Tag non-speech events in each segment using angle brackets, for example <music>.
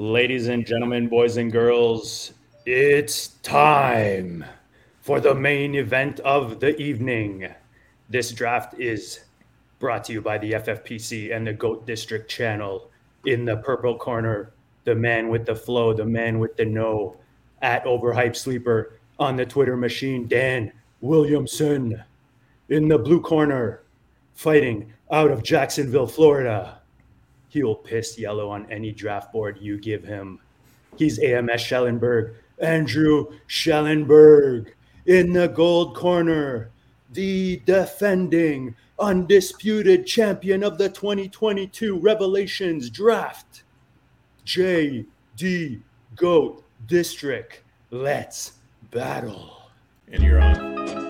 Ladies and gentlemen, boys and girls, it's time for the main event of the evening. This draft is brought to you by the FFPC and the GOAT District channel. In the purple corner, the man with the flow, the man with the no, at Overhype Sleeper on the Twitter machine, Dan Williamson. In the blue corner, fighting out of Jacksonville, Florida, he will piss yellow on any draft board you give him. He's AMS Schellenberg, Andrew Schellenberg. In the gold corner, the defending, undisputed champion of the 2022 Revelations draft, J.D. Goat District. Let's battle. And you're on.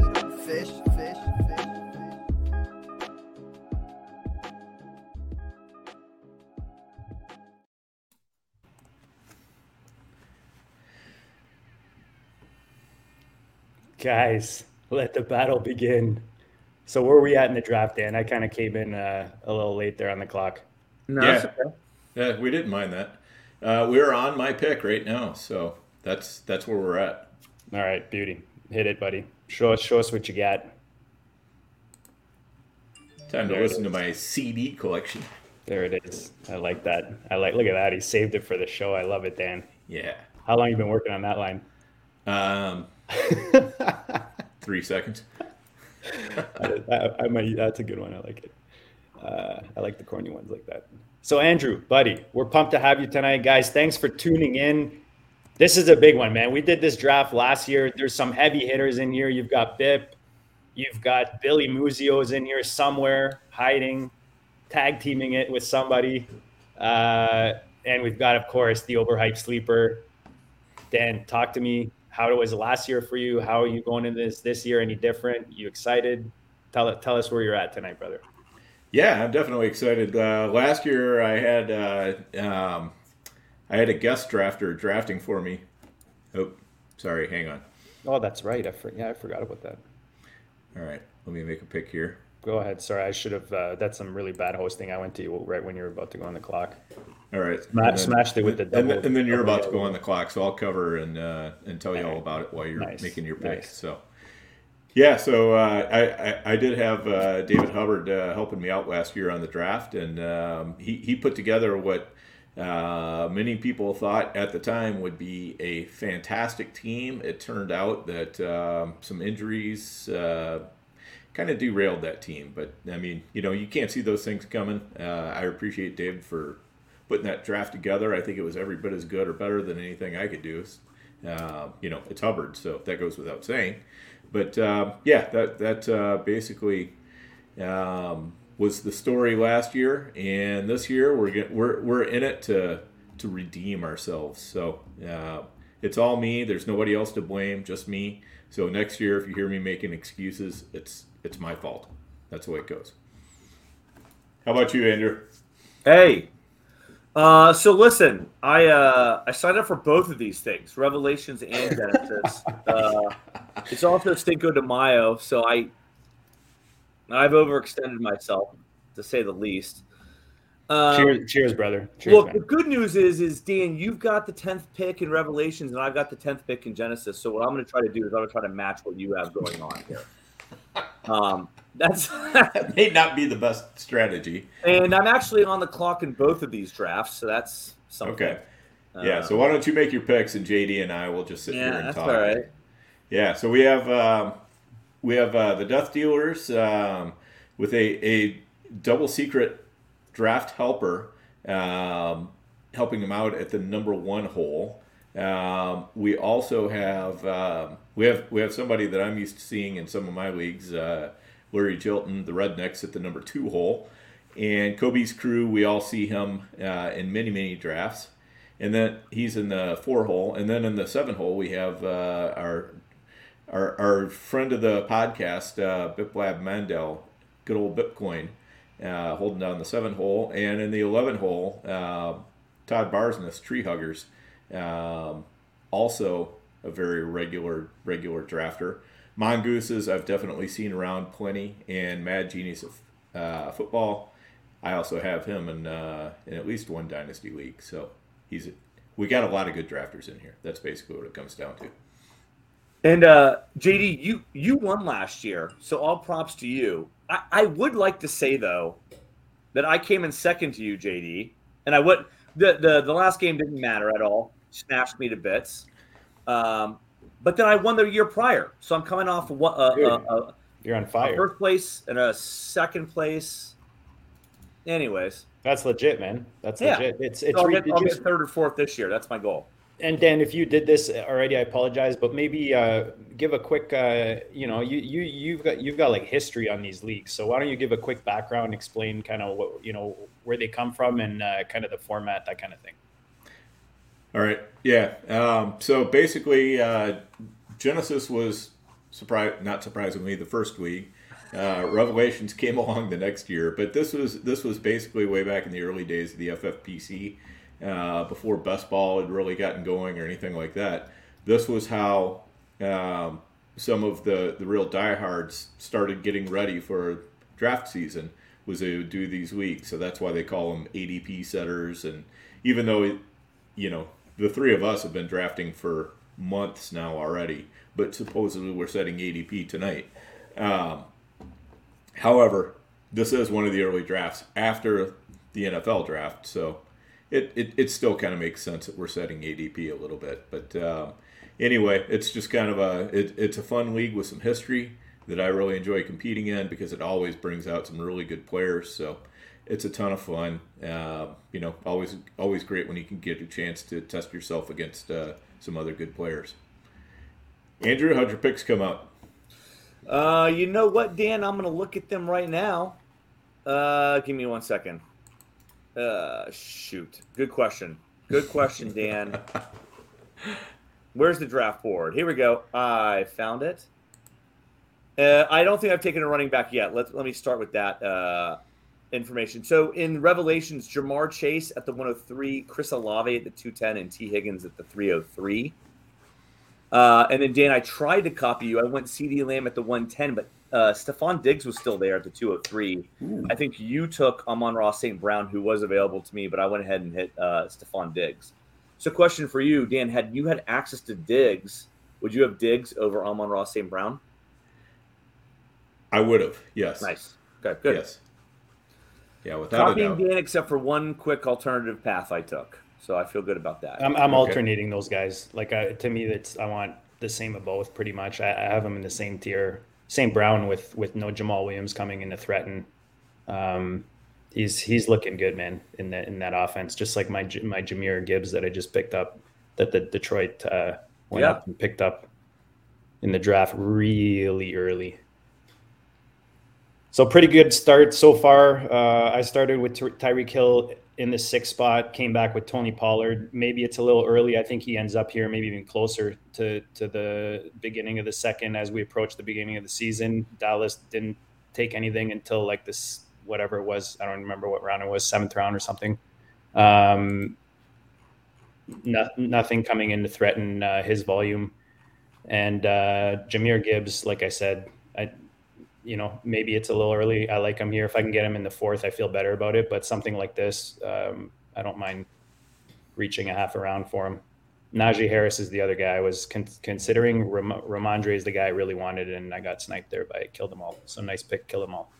Fish, fish, fish. Guys, let the battle begin. So where are we at in the draft, Dan? I kind of came in uh, a little late there on the clock. No, Yeah. okay. Yeah, we didn't mind that. Uh, we're on my pick right now, so that's that's where we're at. All right, beauty. Hit it, buddy. Show us, show us what you got. Time to There listen to my CD collection. There it is. I like that. I like. Look at that. He saved it for the show. I love it, Dan. Yeah. How long you been working on that line? Um, <laughs> three seconds. I, I, I might, that's a good one. I like it. Uh, I like the corny ones like that. So, Andrew, buddy, we're pumped to have you tonight, guys. Thanks for tuning in. This is a big one, man. We did this draft last year. There's some heavy hitters in here. You've got Bip, you've got Billy Muzio's in here somewhere hiding, tag teaming it with somebody. Uh, and we've got, of course, the overhyped sleeper. Dan, talk to me. How it was last year for you? How are you going into this this year? Any different? You excited? Tell tell us where you're at tonight, brother. Yeah, I'm definitely excited. Uh, last year I had uh, um, I had a guest drafter drafting for me. Oh, sorry. Hang on. Oh, that's right. I for, yeah, I forgot about that. All right, let me make a pick here. Go ahead. Sorry, I should have. Uh, that's some really bad hosting. I went to you right when you were about to go on the clock. All right, Sma- and then- smashed it with the and then, double- and then you're about to go on the clock, so I'll cover and uh, and tell you all about it while you're Nice. making your pick. Nice. So, yeah, so uh, I, I I did have uh, David Hubbard uh, helping me out last year on the draft, and um, he he put together what uh, many people thought at the time would be a fantastic team. It turned out that um, some injuries. Uh, kind of derailed that team. But I mean, you know, you can't see those things coming. Uh, I appreciate Dave for putting that draft together. I think it was every bit as good or better than anything I could do. Uh, you know, it's Hubbard, so that goes without saying. But um, yeah, that that uh, basically um, was the story last year, and this year we're get, we're we're in it to to redeem ourselves. So uh, it's all me. There's nobody else to blame, just me. So next year, if you hear me making excuses, it's it's my fault. That's the way it goes. How about you, Andrew? Hey, uh, so listen, I uh, I signed up for both of these things, Revelations and Genesis. <laughs> uh, it's also Cinco de Mayo, so I I've overextended myself to say the least. Um, cheers, cheers, brother. Cheers, Look, man. the good news is, is Dan, you've got the tenth pick in Revelations, and I've got the tenth pick in Genesis. So what I'm going to try to do is I'm going to try to match what you have going on here. <laughs> Um, that's <laughs> that may not be the best strategy. And I'm actually on the clock in both of these drafts, so that's something. Okay. Yeah. Uh, so why don't you make your picks, and JD and I will just sit yeah, here and that's talk. All right. Yeah. So we have um, we have uh, the Death Dealers um, with a a double secret draft helper um, helping them out at the number one hole. Um, we also have um, we have we have somebody that I'm used to seeing in some of my leagues, uh, Larry Jilton, the Rednecks at the number two hole, and Kobe's crew. We all see him uh, in many many drafts, and then he's in the four hole, and then in the seven hole we have uh, our, our our friend of the podcast, uh, Biplab Mandel, good old Bitcoin, uh, holding down the seven hole, and in the eleven hole, uh, Todd Barsness, Tree Huggers, um, also a very regular regular drafter. Mongooses I've definitely seen around plenty, and Mad Genius of uh, football. I also have him in uh, in at least one dynasty league. So he's we got a lot of good drafters in here. That's basically what it comes down to. And uh, JD, you you won last year, so all props to you. I, I would like to say though that I came in second to you, JD, and I would the the, the last game didn't matter at all. Snatched me to bits. Um, but then I won the year prior, so I'm coming off of, uh, uh, uh, You're on fire. first place and a second place. Anyways, That's legit, man. That's Yeah. legit. It's it's so I'll, get, I'll get third or fourth this year. That's my goal. And Dan, if you did this already, I apologize, but maybe uh, give a quick, uh, you know, you you you've got you've got like history on these leagues, so why don't you give a quick background, explain kind of what you know where they come from and uh, kind of the format, that kind of thing. All right. Yeah. Um, so basically, uh, Genesis was surprise not surprisingly the first league. Uh, Revelations <laughs> came along the next year, but this was this was basically way back in the early days of the FFPC, uh, before best ball had really gotten going or anything like that. This was how um, some of the the real diehards started getting ready for draft season. Was they would do these weeks, so that's why they call them ADP setters. And even though it, you know the three of us have been drafting for months now already, but supposedly we're setting ADP tonight. Um, however, this is one of the early drafts after the NFL draft, so it, it, it still kind of makes sense that we're setting ADP a little bit. But um, anyway, it's just kind of a it, it's a fun league with some history that I really enjoy competing in because it always brings out some really good players. So it's a ton of fun. Uh, you know, always always great when you can get a chance to test yourself against uh, some other good players. Andrew, how'd your picks come out? Uh, you know what, Dan? I'm gonna look at them right now. Uh, give me one second. Uh, shoot. Good question. Good question, <laughs> Dan. Where's the draft board? Here we go. I found it. Uh, I don't think I've taken a running back yet. Let let me start with that uh, information. So in Revelations, Ja'Marr Chase at the 103, Chris Olave at the 210, and Tee Higgins at the 303. Uh, and then Dan, I tried to copy you. I went CeeDee Lamb at the 110, but uh, Stefon Diggs was still there at the 203. I think you took Amon-Ra St. Brown, who was available to me, but I went ahead and hit uh, Stefon Diggs. So, question for you, Dan: Had you had access to Diggs, would you have Diggs over Amon-Ra St. Brown? I would have, yes. Nice. Okay, good. Yes. Yeah, without Copying a doubt. Dan, except for one quick alternative path I took, so I feel good about that. I'm, I'm Okay. alternating those guys. Like uh, to me, that's I want the same of both pretty much. I, I have them in the same tier. St. Brown with with no Jamaal Williams coming in to threaten. Um, he's he's looking good, man, in that in that offense. Just like my my Jahmyr Gibbs that I just picked up, that the Detroit uh, went Yeah. up and picked up in the draft really early. So pretty good start so far. Uh, I started with Ty- Tyreek Hill in the sixth spot, came back with Tony Pollard. Maybe it's a little early. I think he ends up here, maybe even closer to to the beginning of the second as we approach the beginning of the season. Dallas didn't take anything until like this whatever it was. I don't remember what round it was, seventh round or something. Um, no, nothing coming in to threaten uh, his volume. And uh, Jahmyr Gibbs, like I said, I you know, maybe it's a little early. I like him here. If I can get him in the fourth, I feel better about it. But something like this, um, I don't mind reaching a half around for him. Najee Harris is the other guy. I was con- considering Ram- Rhamondre is the guy I really wanted, and I got sniped there by kill them all. So nice pick, kill them all.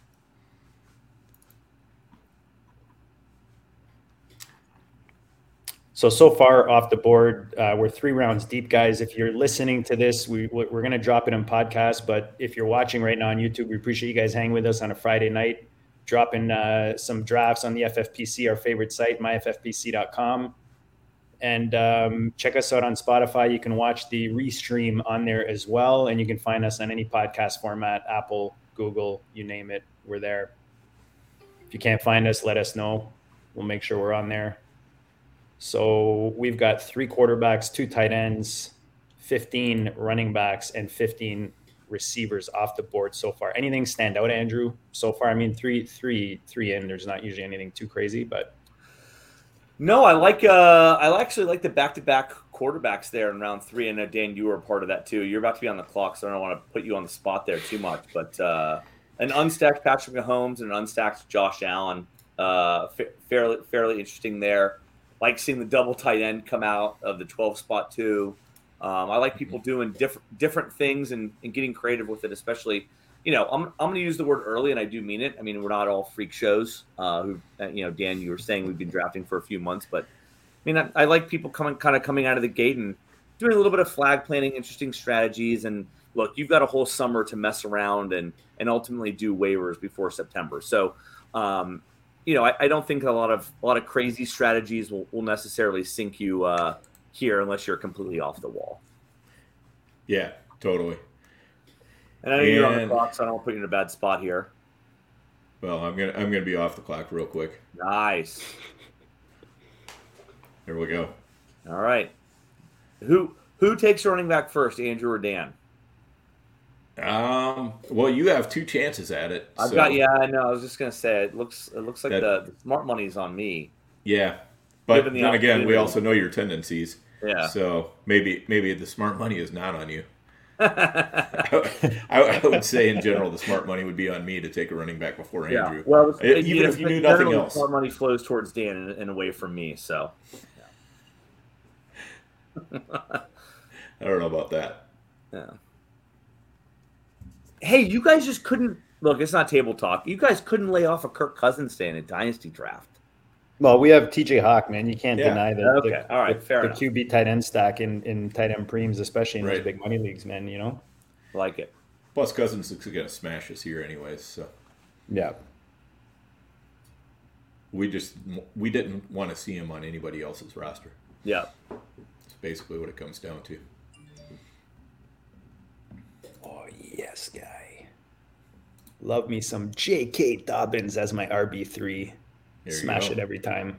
So so far off the board, uh, we're three rounds deep, guys. If you're listening to this, we we're going to drop it in podcast. But if you're watching right now on YouTube, we appreciate you guys hanging with us on a Friday night, dropping uh, some drafts on the FFPC, our favorite site, myffpc.com and um, check us out on Spotify. You can watch the restream on there as well, and you can find us on any podcast format Apple, Google, you name it. We're there. If you can't find us, let us know. We'll make sure we're on there. So we've got three quarterbacks, two tight ends, 15 running backs, and 15 receivers off the board so far. Anything stand out, Andrew? So far, I mean, three, three, three in. There's not usually anything too crazy, but no, I like uh I actually like the back to back quarterbacks there in round three. And uh, Dan, you were a part of that too. You're about to be on the clock, so I don't want to put you on the spot there too much. But uh an unstacked Patrick Mahomes and an unstacked Josh Allen, uh fa- fairly fairly interesting there. Like seeing the double tight end come out of the 12 spot too. Um, I like people doing different different things and, and getting creative with it, especially you know, I'm, I'm going to use the word early, and I do mean it. I mean, we're not all freak shows. Uh, who, uh, you know, Dan, you were saying we've been drafting for a few months, but I mean, I, I, like people coming, kind of coming out of the gate and doing a little bit of flag planning, interesting strategies. And look, you've got a whole summer to mess around and and ultimately do waivers before September. So, um, you know, I, I, don't think a lot of a lot of crazy strategies will, will necessarily sink you uh, here unless you're completely off the wall. Yeah, totally. And I know and, you're on the clock, so I don't put you in a bad spot here. Well, I'm gonna I'm gonna be off the clock real quick. Nice. There we go. All right. Who who takes running back first, Andrew or Dan? Um. Well, you have two chances at it. I've so. got. Yeah, I know. I was just gonna say it looks. It looks like that, the, the, smart money's on me. Yeah, but then again, we also know your tendencies. Yeah. So maybe maybe the smart money is not on you. <laughs> I, I, would say in general the smart money would be on me to take a running back before Andrew. Yeah. Well, even you if you knew nothing else, smart money flows towards Dan and, and away from me. So, yeah. <laughs> I don't know about that. Yeah. Hey, you guys just couldn't look. It's not table talk. You guys couldn't lay off a Kirk Cousins day in a dynasty draft. Well, we have TJ Hawk, man. You can't yeah. deny that. Okay, the, all right, the, fair the enough. QB tight end stack in, in tight end preems, especially in right. these big money leagues, man. You know, like it. Plus, Cousins looks going to smash us here, anyways. So, yeah, we just we didn't want to see him on anybody else's roster. Yeah, it's basically what it comes down to. Oh yes, guy. Love me some J.K. Dobbins as my RB three. Smash it every time.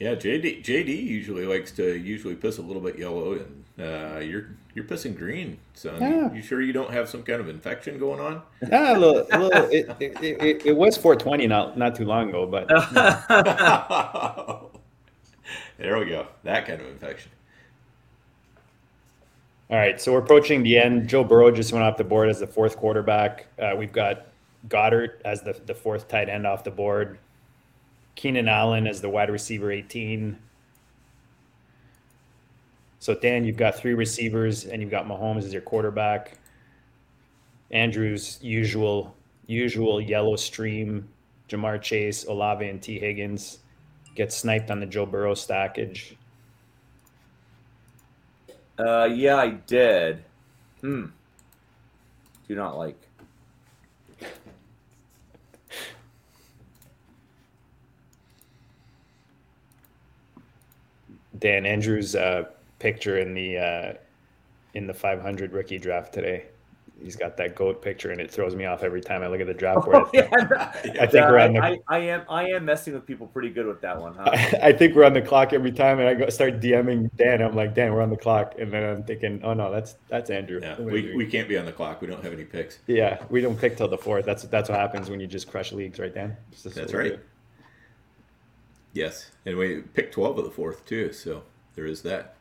Yeah, JD JD usually likes to usually piss a little bit yellow, and uh, you're you're pissing green, son. Yeah. You, sure you don't have some kind of infection going on? Yeah, a little. A little it, it, it, it, was 420 not not too long ago, but <laughs> <laughs> there we go. That kind of infection. All right, so we're approaching the end. Joe Burrow just went off the board as the fourth quarterback. Uh, we've got Goedert as the, the fourth tight end off the board. Keenan Allen as the wide receiver 18. So Dan, you've got three receivers and you've got Mahomes as your quarterback. Andrew's usual usual yellow stream, Ja'Marr Chase, Olave, and T. Higgins get sniped on the Joe Burrow stackage. Uh, yeah, I did. Hmm. Do not like. Dan Andrews' uh, picture in the uh, in the 500 rookie draft today. He's got that goat picture, and it throws me off every time I look at the <laughs> draft oh, board. Oh, yeah. I think we're on the. I, I, am I am messing with people pretty good with that one, huh? I, <laughs> I, think we're on the clock every time, and I go start DMing Dan. I'm like, Dan, we're on the clock, and then I'm thinking, oh no, that's that's Andrew. Yeah, we, we can't be on the clock. We don't have any picks. Yeah, we don't pick till the fourth. That's that's what happens when you just crush leagues, right, Dan? That's right. Yes, and we picked twelve of the fourth too, so there is that.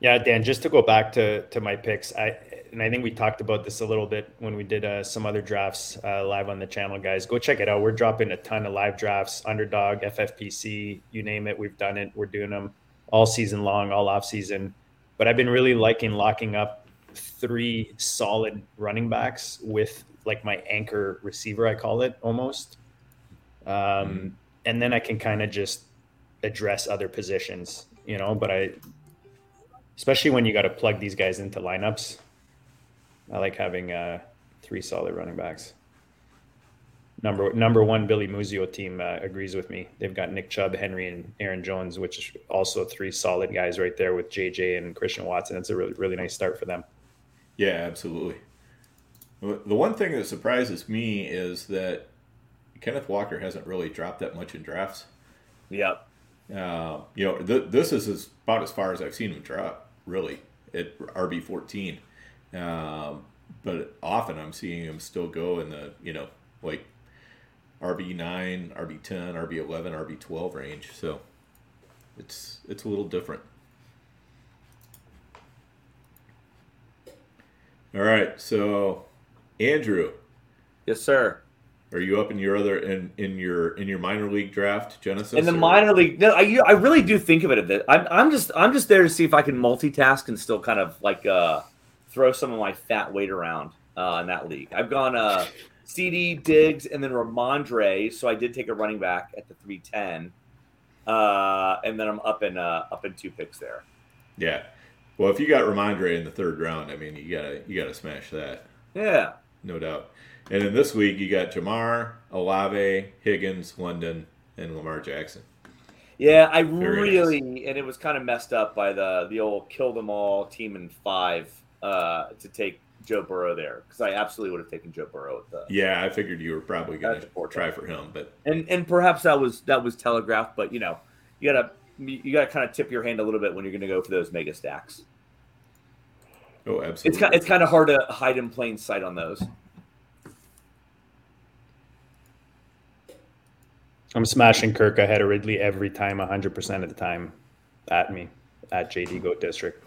Yeah, Dan. Just to go back to to my picks, I and I think we talked about this a little bit when we did uh, some other drafts uh, live on the channel, guys. Go check it out. We're dropping a ton of live drafts, underdog, FFPC, you name it. We've done it. We're doing them all season long, all off season. But I've been really liking locking up three solid running backs with like my anchor receiver, I call it almost. Um, mm-hmm. And then I can kind of just address other positions, you know. But I, especially when you got to plug these guys into lineups, I like having uh, three solid running backs. Number number one, Billy Muzio team uh, agrees with me. They've got Nick Chubb, Henry, and Aaron Jones, which is also three solid guys right there with JJ and Christian Watson. It's a really really nice start for them. Yeah, absolutely. The one thing that surprises me is that Kenneth Walker hasn't really dropped that much in drafts. Yep. Uh, you know, th- this is as, about as far as I've seen him drop, really, at RB fourteen. Um, but often I'm seeing him still go in the you know like RB nine, RB ten, RB eleven, RB twelve range. So it's it's a little different. All right, so Andrew. Yes, sir. Are you up in your other in in your in your minor league draft, Genesis? In the or? minor league, no, I I really do think of it as that. I'm I'm just I'm just there to see if I can multitask and still kind of like uh throw some of my fat weight around uh, in that league. I've gone uh CeeDee Diggs and then Rhamondre, so I did take a running back at the three ten, uh, and then I'm up in uh up in two picks there. Yeah, well, if you got Rhamondre in the third round, I mean, you gotta you gotta smash that. Yeah, no doubt. And then this week you got Ja'Marr, Olave, Higgins, London, and Lamar Jackson. Yeah, I Very really nice. and it was kind of messed up by the the old kill them all team in five uh, to take Joe Burrow there because I absolutely would have taken Joe Burrow at the. Yeah, I figured you were probably going to try for him, but and and perhaps that was that was telegraphed, but you know you gotta you gotta kind of tip your hand a little bit when you're going to go for those mega stacks. Oh, absolutely. It's kind it's kind of hard to hide in plain sight on those. I'm smashing Kirk ahead of Ridley every time, 100% of the time at me, at JD Goat District.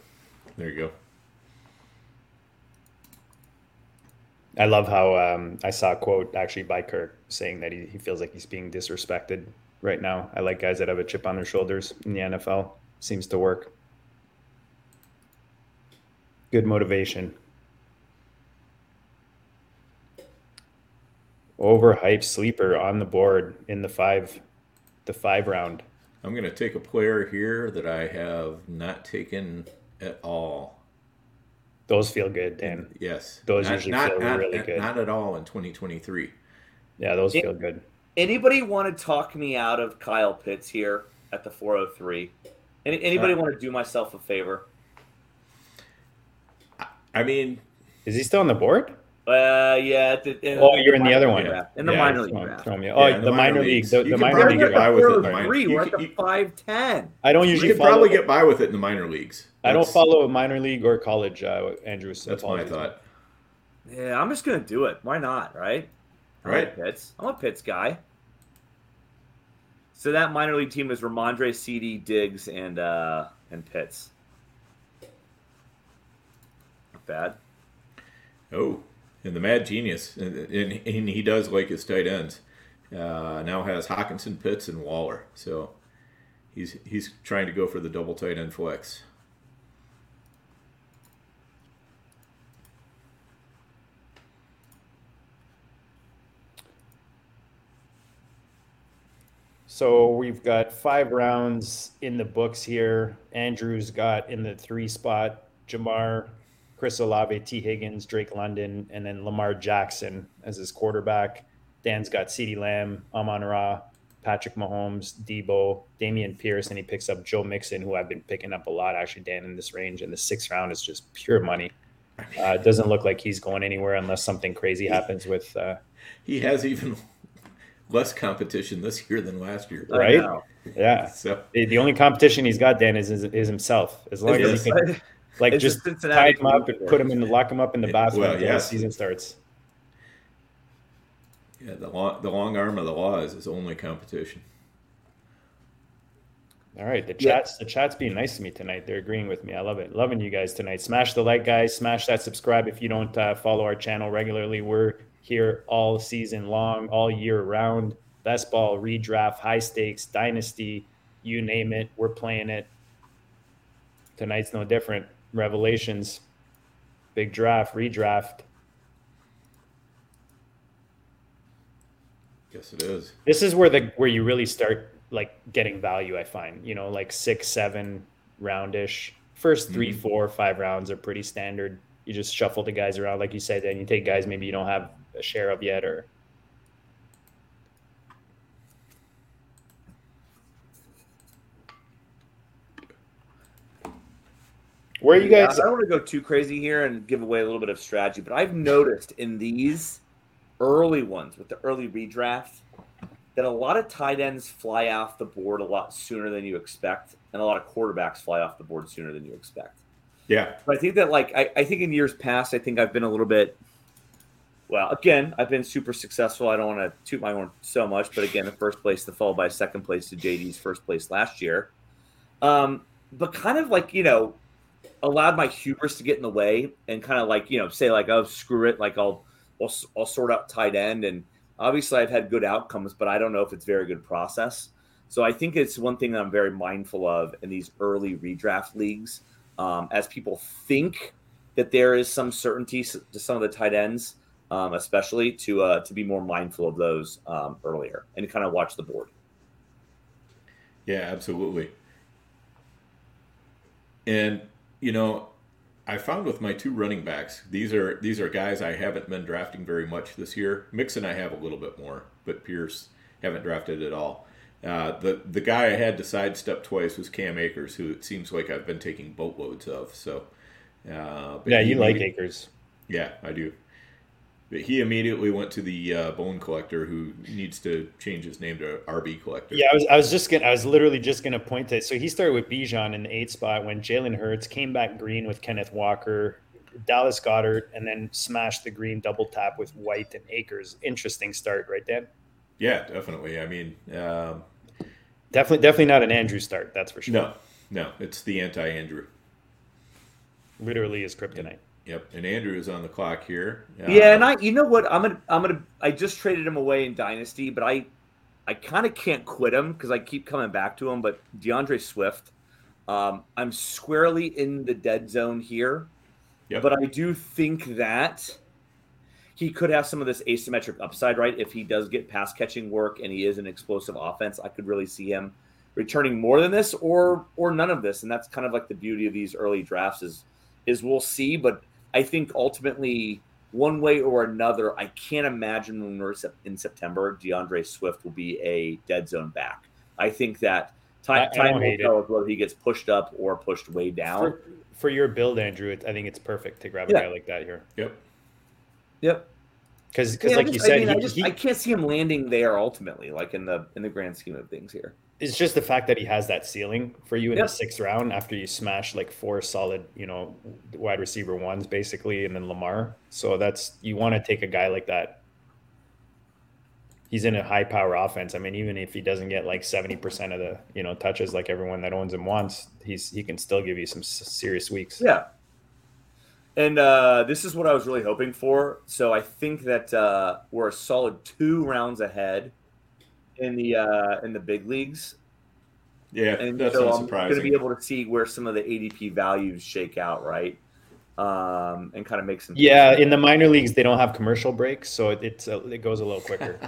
There you go. I love how um, I saw a quote actually by Kirk saying that he, he feels like he's being disrespected right now. I like guys that have a chip on their shoulders in the NFL. Seems to work. Good motivation. Overhyped sleeper on the board in the five, the five round. I'm going to take a player here that I have not taken at all. Those feel good, Dan. Yes. Those not, usually not, feel not, really good. Not at all in 2023. Yeah, those it, feel good. Anybody want to talk me out of Kyle Pitts here at the 403? Any, anybody uh, want to do myself a favor? I mean, is he still on the board? Uh, yeah. The, in, oh, you're in the other one. Draft. In the yeah, minor league draft. Oh, yeah, the, the, minor league. The, the minor league. Get by with it. Three. We're at the five ten. I don't usually. You could probably get by with it in the minor leagues. That's, I don't follow a minor league or college. Uh, Andrew. That's my thought. Yeah, I'm just gonna do it. Why not? Right. Right. I'm Pitts. I'm a Pitts guy. So that minor league team is Rhamondre, CeeDee, Diggs, and uh, and Pitts. Not bad. Oh, and the mad genius, and, and, he does like his tight ends. Uh, now has Hockenson, Pitts, and Waller. So he's he's trying to go for the double tight end flex. So we've got five rounds in the books here. Andrew's got in the three spot Ja'Marr, Chris Olave, T. Higgins, Drake London, and then Lamar Jackson as his quarterback. Dan's got CeeDee Lamb, Amon-Ra, Patrick Mahomes, Deebo, Dameon Pierce, and he picks up Joe Mixon, who I've been picking up a lot actually, Dan, in this range. And the sixth round is just pure money. Uh, it doesn't look like he's going anywhere unless something crazy happens with. Uh, he has even less competition this year than last year, right? Yeah. So the only competition he's got, Dan, is is, is himself. As long as he can like it's just tie him up and put him in, lock him up in the bathroom well, yeah. the season starts. Yeah, the long, the long arm of the law is his only competition. All right, the chats yeah. the chat's being nice to me tonight. They're agreeing with me. I love it. Loving you guys tonight. Smash the like, guys. Smash that subscribe if you don't uh, follow our channel regularly. We're here all season long, all year round. Best ball, redraft, high stakes, dynasty, you name it. We're playing it. Tonight's no different. Revelations, big draft, redraft. Yes, it is. This is where the where you really start like getting value. I find you know like six, seven roundish. First 3 mm-hmm. four, five rounds are pretty standard. You just shuffle the guys around, like you said, and you take guys maybe you don't have a share of yet, or Where are you guys? I don't want to go too crazy here and give away a little bit of strategy, but I've noticed in these early ones with the early redraft that a lot of tight ends fly off the board a lot sooner than you expect, and a lot of quarterbacks fly off the board sooner than you expect. Yeah. But I think that, like, I, I think in years past, I think I've been a little bit, well, again, I've been super successful. I don't want to toot my horn so much, but again, the first place to fall by second place to JD's first place last year. Um, but kind of like, you know, allowed my hubris to get in the way and kind of like you know say like oh screw it like I'll I'll, I'll sort out tight end. And obviously I've had good outcomes but I don't know if it's very good process. So I think it's one thing that I'm very mindful of in these early redraft leagues um, as people think that there is some certainty to some of the tight ends um, especially to uh, to be more mindful of those um, earlier and kind of watch the board. Yeah absolutely. And you know, I found with my two running backs, these are these are guys I haven't been drafting very much this year. Mixon I have a little bit more, but Pierce haven't drafted at all. Uh, the the guy I had to sidestep twice was Cam Akers, who it seems like I've been taking boatloads of. So, uh, yeah, you like Akers. Yeah, I do. But he immediately went to the uh, bone collector, who needs to change his name to RB collector. Yeah, I was, I was just gonna, I was literally just gonna point to. So he started with Bijan in the eight spot when Jalen Hurts came back green with Kenneth Walker, Dallas Goedert, and then smashed the green double tap with White and Akers. Interesting start, right, Dan? Yeah, definitely. I mean, um, definitely, definitely not an Andrew start. That's for sure. No, no, it's the anti-Andrew. Literally is kryptonite. Yep, and Andrew is on the clock here. Uh, yeah, and I, you know what, I'm gonna, I'm gonna, I just traded him away in Dynasty, but I, I kind of can't quit him because I keep coming back to him. But DeAndre Swift, um, I'm squarely in the dead zone here, yep. but I do think that he could have some of this asymmetric upside, right? If he does get pass catching work and he is an explosive offense, I could really see him returning more than this or or none of this, and that's kind of like the beauty of these early drafts is is we'll see, but I think ultimately, one way or another, I can't imagine when we're in September, DeAndre Swift will be a dead zone back. I think that time, time will tell whether he gets pushed up or pushed way down. For, for your build, Andrew, I think it's perfect to grab a yeah. guy like that here. Yep. Yep. Because, yeah, like just, you said, I, mean, he, I, just, he, I can't see him landing there ultimately, like in the in the grand scheme of things here it's just the fact that he has that ceiling for you in yep. the sixth round after you smash like four solid, you know, wide receiver ones basically, and then Lamar. So that's you want to take a guy like that. He's in a high power offense. I mean, even if he doesn't get like seventy percent of the you know touches like everyone that owns him wants, he's he can still give you some serious weeks. Yeah. And uh, this is what I was really hoping for. So I think that uh, we're a solid two rounds ahead in the uh, in the big leagues. Yeah, and that's so I'm going to be able to see where some of the ADP values shake out, right? Um, and kind of make some. Yeah, in the minor leagues, they don't have commercial breaks, so it, it's a, it goes a little quicker.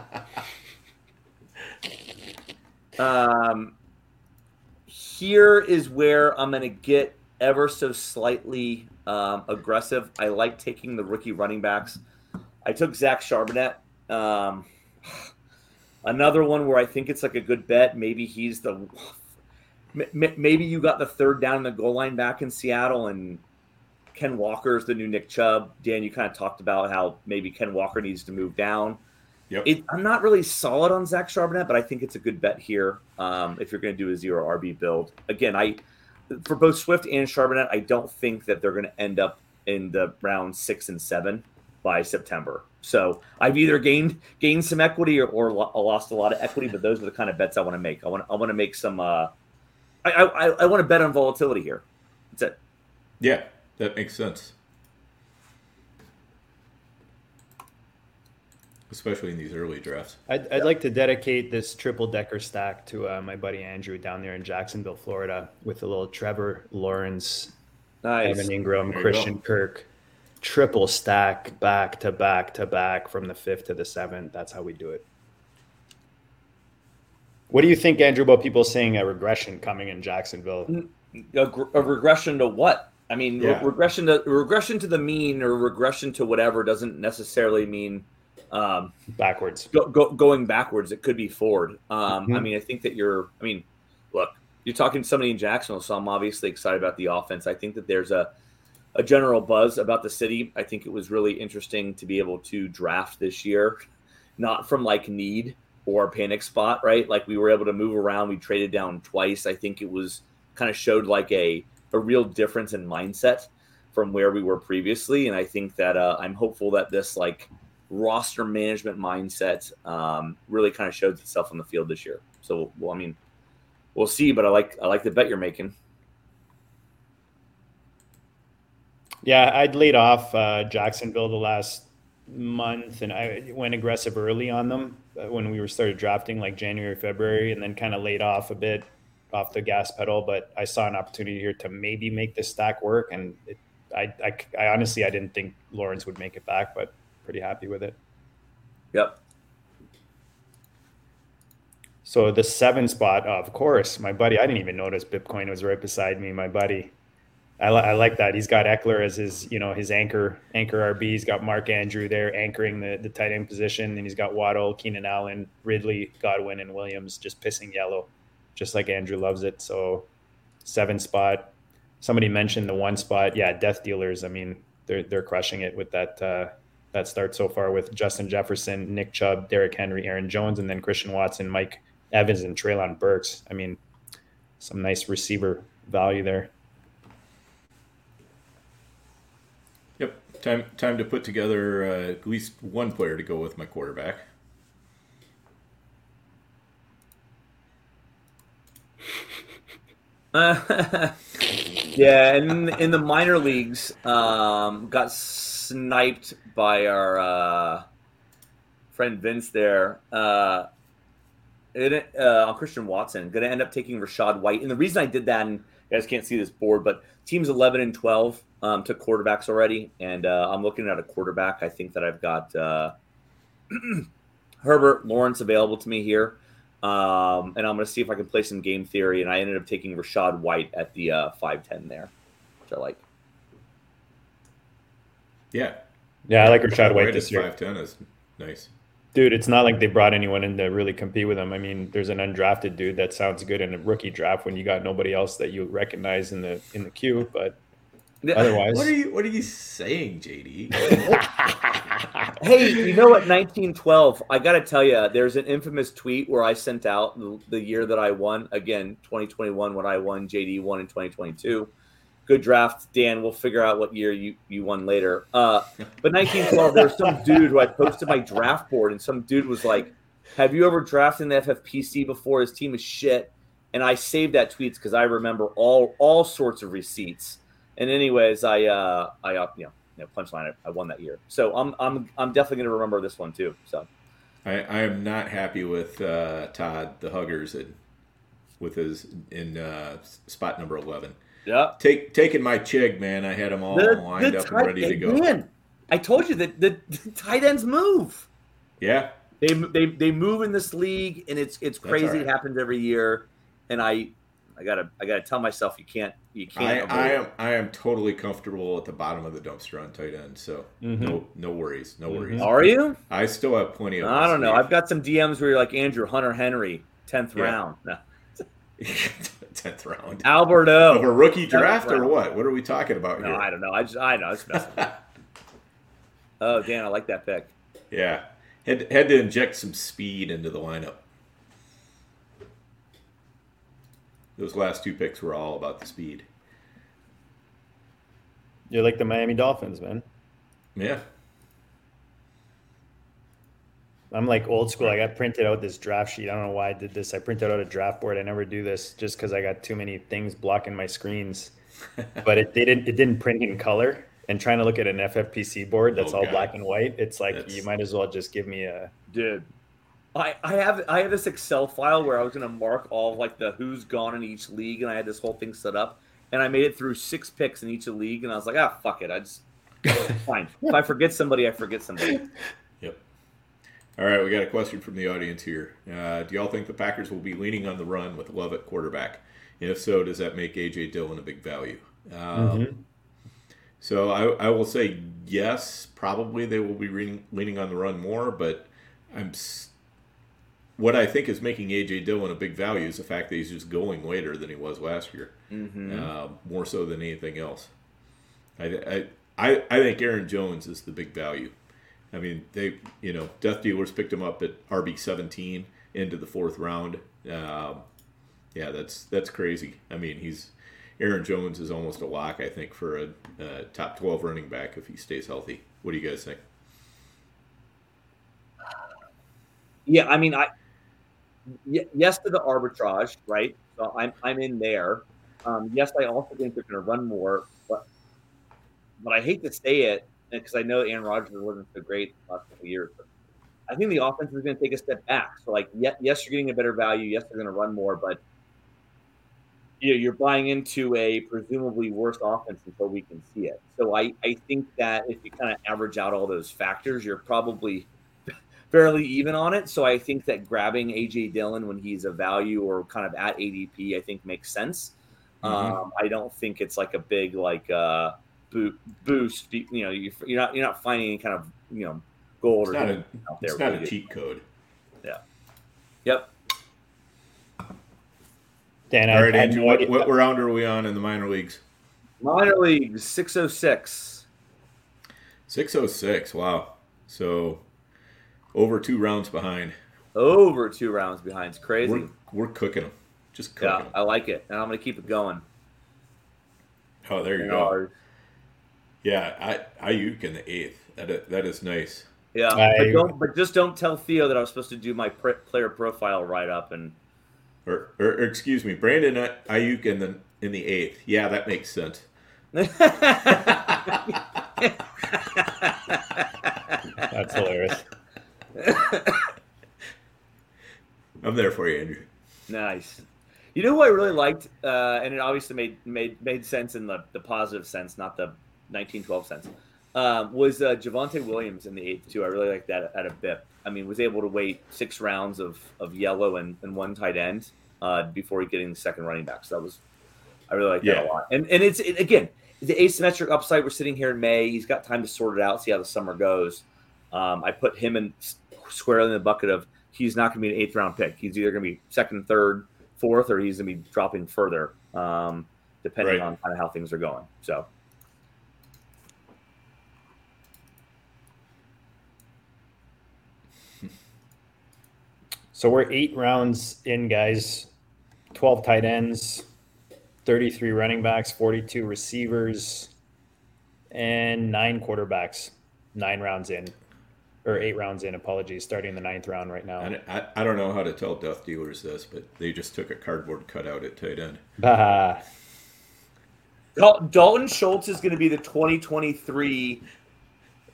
<laughs> um, here is where I'm going to get ever so slightly um, aggressive. I like taking the rookie running backs. I took Zach Charbonnet. Um, Another one where I think it's like a good bet. Maybe he's the. Maybe you got the third down in the goal line back in Seattle, and Ken Walker's the new Nick Chubb. Dan, you kind of talked about how maybe Ken Walker needs to move down. Yep. It, I'm not really solid on Zach Charbonnet, but I think it's a good bet here um, if you're going to do a zero RB build. Again, I for both Swift and Charbonnet, I don't think that they're going to end up in the round six and seven by September. So I've either gained gained some equity or, or lost a lot of equity, but those are the kind of bets I want to make. I want I want to make some uh, I, I I want to bet on volatility here. That's it. Yeah, that makes sense. Especially in these early drafts. I'd, I'd like to dedicate this triple decker stack to uh, my buddy Andrew down there in Jacksonville, Florida, with a little Trevor Lawrence, Nice. Evan Engram, There Christian go. Kirk, triple stack back to back to back from the fifth to the seventh. That's how we do it. What do you think, Andrew, about people saying a regression coming in Jacksonville? a, a regression to what? I mean, re- regression to regression to the mean or regression to whatever doesn't necessarily mean um, Backwards. go, go, going backwards. It could be forward. Um, I Mhm. mean, I think that you're. I mean, look, you're talking to somebody in Jacksonville, so I'm obviously excited about the offense. I think that there's a a general buzz about the city. I think it was really interesting to be able to draft this year, not from like need or panic spot, right? Like we were able to move around. We traded down twice. I think it was kind of showed like a a real difference in mindset from where we were previously, and I think that uh, I'm hopeful that this like roster management mindset um, really kind of shows itself on the field this year. So, well, I mean, we'll see. But I like I like the bet you're making. Yeah, I'd laid off uh, Jacksonville the last month, and I went aggressive early on them uh, when we were started drafting, like January, February, and then kind of laid off a bit off the gas pedal. But I saw an opportunity here to maybe make this stack work, and it, I, I, I honestly I didn't think Lawrence would make it back, but pretty happy with it. Yep. So the seven spot, of course, my buddy. I didn't even notice Bitcoin was right beside me. My buddy, I, li- I like that. He's got Ekeler as his, you know, his anchor anchor RB. He's got Mark Andrew there anchoring the the tight end position, and he's got Waddle, Keenan Allen, Ridley, Godwin, and Williams just pissing yellow, just like Andrew loves it. So seven spot. Somebody mentioned the one spot. Yeah, Death Dealers. I mean, they're they're crushing it with that. Uh, that start so far with Justin Jefferson, Nick Chubb, Derrick Henry, Aaron Jones, and then Christian Watson, Mike Evans, and Treylon Burks. I mean, some nice receiver value there. Yep. Time time to put together uh, at least one player to go with my quarterback. <laughs> yeah, and in the minor leagues, um, got sniped by our uh, friend Vince there. Uh, it, uh, on Christian Watson, going to end up taking Rachaad White. And the reason I did that, and you guys can't see this board, but teams 11 and 12 um, took quarterbacks already. And uh, I'm looking at a quarterback. I think that I've got uh, <clears throat> Herbert Lawrence available to me here. Um, and I'm going to see if I can play some game theory. And I ended up taking Rachaad White at the uh, 5'10 there, which I like. Yeah. Yeah, I like Rachaad White this year. Five ten is nice. Dude, it's not like they brought anyone in to really compete with him. I mean, there's an undrafted dude that sounds good in a rookie draft when you got nobody else that you recognize in the in the queue, but otherwise What are you What are you saying, JD? <laughs> Hey, you know what? 1912. I got to tell you, there's an infamous tweet where I sent out the, the year that I won. Again, 2021 when I won. JD won in 2022. Good draft, Dan. We'll figure out what year you, you won later. Uh, but 1912, there's some dude who I posted my draft board, and some dude was like, "Have you ever drafted in the FFPC before? His team is shit." And I saved that tweets because I remember all all sorts of receipts. And anyways, I uh, I uh, you know you know, punchline. I, I won that year, so I'm I'm I'm definitely going to remember this one too. So I, I am not happy with uh, Todd the Huggers and with his in uh, spot number eleven. Yeah, Take taking my chig, man. I had them all lined up and ready to go. Man, I told you that the, the tight ends move. Yeah, They, they they move in this league, and it's it's crazy. all right. It happens every year, and I I gotta I gotta tell myself you can't you I, can't. I avoid am I am totally comfortable at the bottom of the dumpster on tight end. So Mm-hmm. no no worries, no worries. it. Are you? I still have plenty of. I don't know. sleeve. I've got some DMs where you're like Andrew Hunter Henry, tenth Yeah. round. No. <laughs> tenth round. Alberto. Of a rookie draft or what? What are we talking about No, here? I don't know. I just I know. <laughs> Oh, Dan, I like that pick. yeah, had had to inject some speed into the lineup. Those last two picks were all about the speed. You're like the Miami Dolphins, man. Yeah, I'm like old school. I got printed out this draft sheet. I don't know why I did this. I printed out a draft board. I never do this just because I got too many things blocking my screens. <laughs> but it didn't. It didn't print in color. And trying to look at an FFPC board that's Oh, all God. black and white, it's like That's- you might as well just give me a. dude. I, I have I have this Excel file where I was gonna mark all of, like the who's gone in each league, and I had this whole thing set up, and I made it through six picks in each league, and I was like, ah, fuck it, I just <laughs> fine. If I forget somebody, I forget somebody. <laughs> Yep. All right, we got a question from the audience here. Uh, do y'all think the Packers will be leaning on the run with Love at quarterback? And if so, does that make AJ Dillon a big value? Um, So I, I will say yes, probably they will be leaning, leaning on the run more, but I'm what I think is making AJ Dillon a big value is the fact that he's just going later than he was last year, uh, more so than anything else. I, I, I, I think Aaron Jones is the big value. I mean, they, you know, Death Dealers picked him up at RB seventeen into the fourth round. Um, yeah, that's that's crazy. I mean, he's Aaron Jones is almost a lock, I think, for a, a top twelve running back if he stays healthy. What do you guys think? Yeah, I mean, I y- yes to the arbitrage, right? So I'm I'm in there. Um, yes, I also think they're going to run more, but but I hate to say it because I know Aaron Rodgers wasn't so great the last couple of years. But I think the offense is going to take a step back. So like, yes, yes, you're getting a better value. Yes, they're going to run more, but you know, you're buying into a presumably worse offense until we can see it. So I I think that if you kind of average out all those factors, you're probably <laughs> fairly even on it. So I think that grabbing AJ Dillon when he's a value or kind of at ADP, I think makes sense. Mhm. Um, I don't think it's like a big like uh, boo- boost. You know, you're you're not you're not finding any kind of you know gold It's or not a, gold out there. it's not a cheat code. Yeah. Yep. Dan, All I, right, I had Andrew, what, idea- what round are we on in the minor leagues? Minor leagues six oh six. Six oh six. Wow. So over two rounds behind. Over two rounds behind. It's crazy. We're, we're cooking them. Just cooking yeah, 'em. I like it, and I'm gonna keep it going. Oh, there you You go. Know, Yeah, I Aiyuk in the eighth. That is, that is nice. Yeah, I- but don't. But just don't tell Theo that I was supposed to do my pr- player profile write up and. Or, or, or excuse me, Brandon Aiyuk in the in the eighth. Yeah, that makes sense. <laughs> That's hilarious. I'm there for you, Andrew. Nice. You know who I really liked, uh, and it obviously made made made sense in the, the positive sense, not the 1912 cents. Um, was uh, Javonte Williams in the eighth too? I really like that at a bit. I mean, was able to wait six rounds of, of yellow and, and one tight end uh, before getting the second running back. So that was I really like that a lot. And and it's it, again the asymmetric upside. We're sitting here in May. He's got time to sort it out, see how the summer goes. Um, I put him in squarely in the bucket of he's not going to be an eighth round pick. He's either going to be second, third, fourth, or he's going to be dropping further, um, depending Right. on kind of how things are going. So So we're eight rounds in, guys. 12 tight ends, 33 running backs, 42 receivers, and nine quarterbacks. Nine rounds in, or eight rounds in, apologies, starting the ninth round right now. I, I, I don't know how to tell death dealers this, but they just took a cardboard cutout at tight end. Bah. Dal- Dalton Schultz is going to be the 2023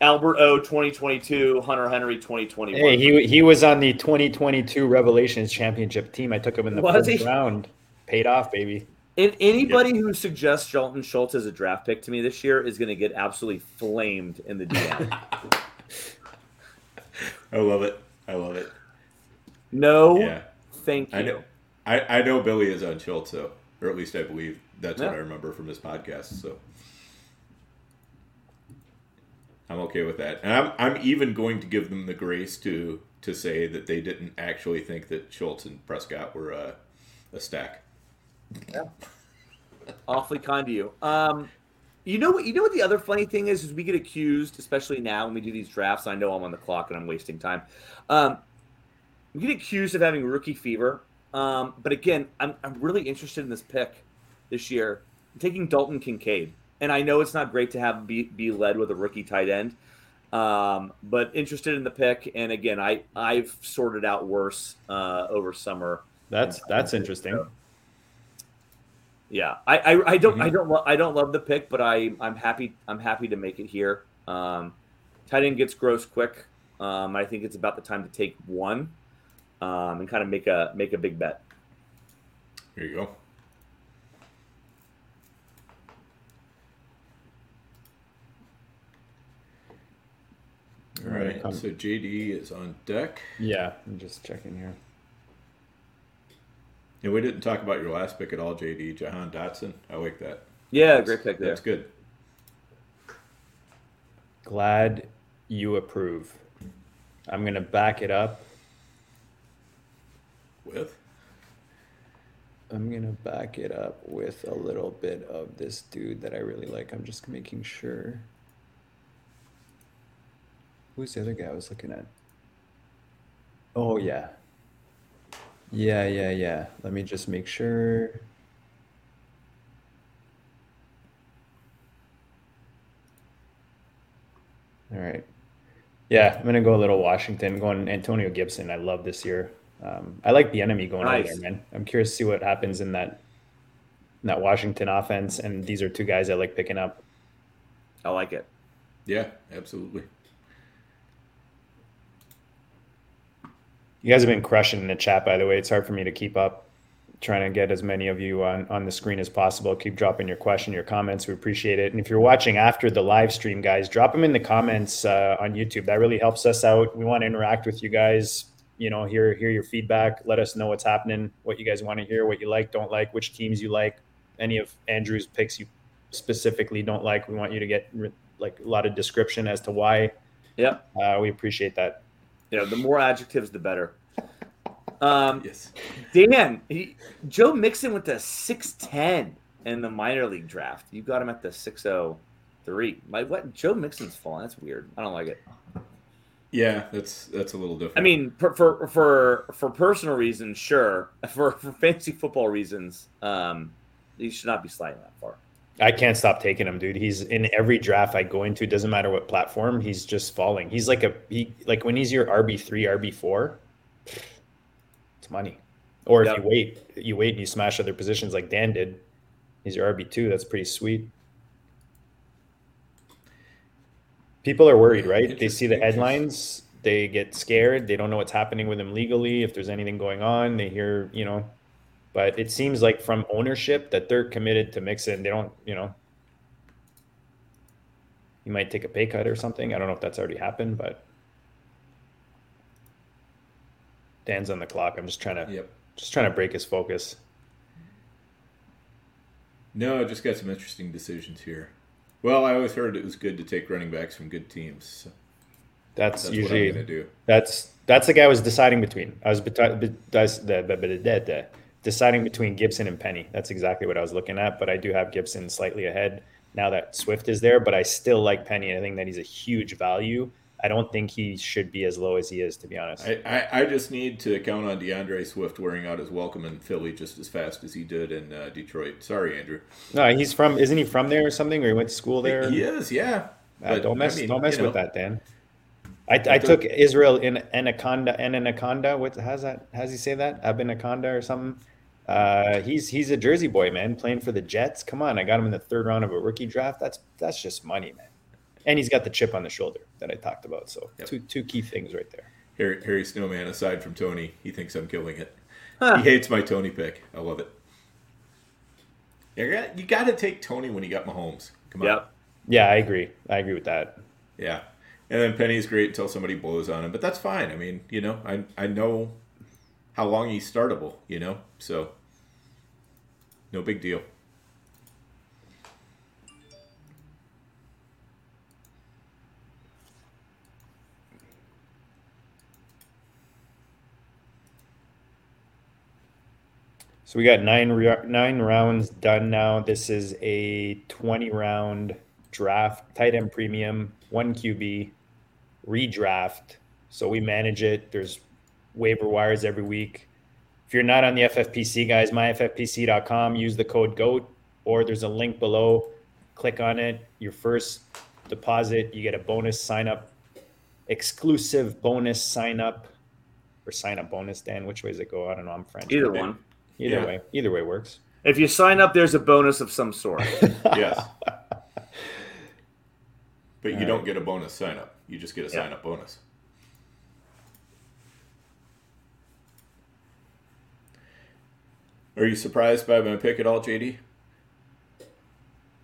Albert O 2022 Hunter Henry 2021. Hey, he he was on the 2022 Revelations Championship team. I took him in the Was first he? round. Paid off, baby. And anybody who suggests Dalton Schultz as a draft pick to me this year is going to get absolutely flamed in the DM. <laughs> I love it. I love it. No, Yeah. thank you. I know. I, I know Billy is on Schultz, though, or at least I believe that's what I remember from his podcast. So I'm okay with that, and I'm I'm even going to give them the grace to to say that they didn't actually think that Schultz and Prescott were a, a stack. <laughs> Awfully kind to you. Um, you know what? You know what the other funny thing is? Is we get accused, especially now when we do these drafts. I know I'm on the clock and I'm wasting time. Um, we get accused of having rookie fever. Um, but again, I'm I'm really interested in this pick this year. I'm taking Dalton Kincaid, and I know it's not great to have be be led with a rookie tight end. Um, but interested in the pick, and again, I I've sorted out worse uh, over summer. That's that's interesting. Yeah, I, I, I don't mm-hmm. I don't lo- I don't love the pick, but I I'm happy I'm happy to make it here. Um, tight end gets gross quick. Um, I think it's about the time to take one, um, and kind of make a make a big bet. Here you go. All right. So JD is on deck. Yeah, I'm just checking here. And we didn't talk about your last pick at all, JD. Jahan Dotson. I like that. Yeah, that's, great pick there. That's good. Glad you approve. I'm gonna back it up with. I'm gonna back it up with a little bit of this dude that I really like. I'm just making sure. Who's the other guy I was looking at? Oh yeah. Yeah, yeah, yeah. Let me just make sure. All right. Yeah, I'm gonna go a little Washington, going Antonio Gibson. I love this year. Um, I like the enemy going nice. over there, man. I'm curious to see what happens in that in that Washington offense. And these are two guys I like picking up. I like it. Yeah, absolutely. You guys have been crushing in the chat, by the way. It's hard for me to keep up. Trying to get as many of you on, on the screen as possible. Keep dropping your question, your comments. We appreciate it. And if you're watching after the live stream, guys, drop them in the comments uh, on YouTube. That really helps us out. We want to interact with you guys. You know, hear hear your feedback. Let us know what's happening, what you guys want to hear, what you like, don't like, which teams you like. Any of Andrew's picks you specifically don't like. We want you to get like a lot of description as to why. Yeah, uh, we appreciate that you know, the more adjectives, the better. Um, yes. Dan, he, Joe Mixon with the six ten in the minor league draft. You got him at the six oh three. My what? Joe Mixon's falling. That's weird. I don't like it. Yeah, that's that's a little different. I mean, for for for, for personal reasons, sure. <laughs> For for fantasy football reasons, um, you should not be sliding that far. I can't stop taking him, dude. He's in every draft I go into. Doesn't matter what platform. He's just falling. He's like a he like when he's your RB three, RB four. It's money. Or if you wait, you wait and you smash other positions like Dan did. He's your RB two. That's pretty sweet. People are worried, right? They see the headlines, they get scared. They don't know what's happening with him legally. If there's anything going on, they hear, you know, but it seems like from ownership that they're committed to Mixon. They don't, you know, you might take a pay cut or something. I don't know if that's already happened, but Dan's on the clock. I'm just trying to, yep. just trying to break his focus. No, I just got some interesting decisions here. Well, I always heard it was good to take running backs from good teams. So that's, that's, usually do. That's that's the guy I was deciding between. I was the deciding between Gibson and Penny. That's exactly what I was looking at. But I do have Gibson slightly ahead now that Swift is there. But I still like Penny. I think that he's a huge value. I don't think he should be as low as he is, to be honest. I, I, I just need to count on D'Andre Swift wearing out his welcome in Philly just as fast as he did in uh, Detroit. Sorry, Andrew. No, he's from. Isn't he from there or something? Or he went to school there? He is. Yeah. Uh, but, don't mess. I mean, don't mess with know. that, Dan. I, I took Israel in anaconda and anaconda. What has that? Has he say that? Abinaconda or something? Uh, he's he's a Jersey boy, man, playing for the Jets. Come on, I got him in the third round of a rookie draft. That's that's just money, man. And he's got the chip on the shoulder that I talked about. So yep. two two key things right there. Harry, Harry Snowman, aside from Toney, he thinks I'm killing it. Huh. He hates my Toney pick. I love it. You got to take Toney when you got Mahomes. Come on. Yep. Yeah, I agree. I agree with that. Yeah. And then Penny's great until somebody blows on him, but that's fine. I mean, you know, I I know how long he's startable, you know, so no big deal. So we got nine nine rounds done now. This is a twenty round draft, tight end premium, one QB, redraft. So we manage it. There's waiver wires every week. If you're not on the FFPC, guys, myffpc.com, use the code GOAT, or there's a link below. Click on it. Your first deposit, you get a bonus sign up exclusive bonus sign up or sign up bonus. Dan, which way does it go? I don't know. I'm French. Either one. Either Yeah. way. Either way works. If you sign up, there's a bonus of some sort. <laughs> Yes. <laughs> But you All don't get a bonus sign up. You just get a Yeah. sign up bonus. Are you surprised by my pick at all, JD?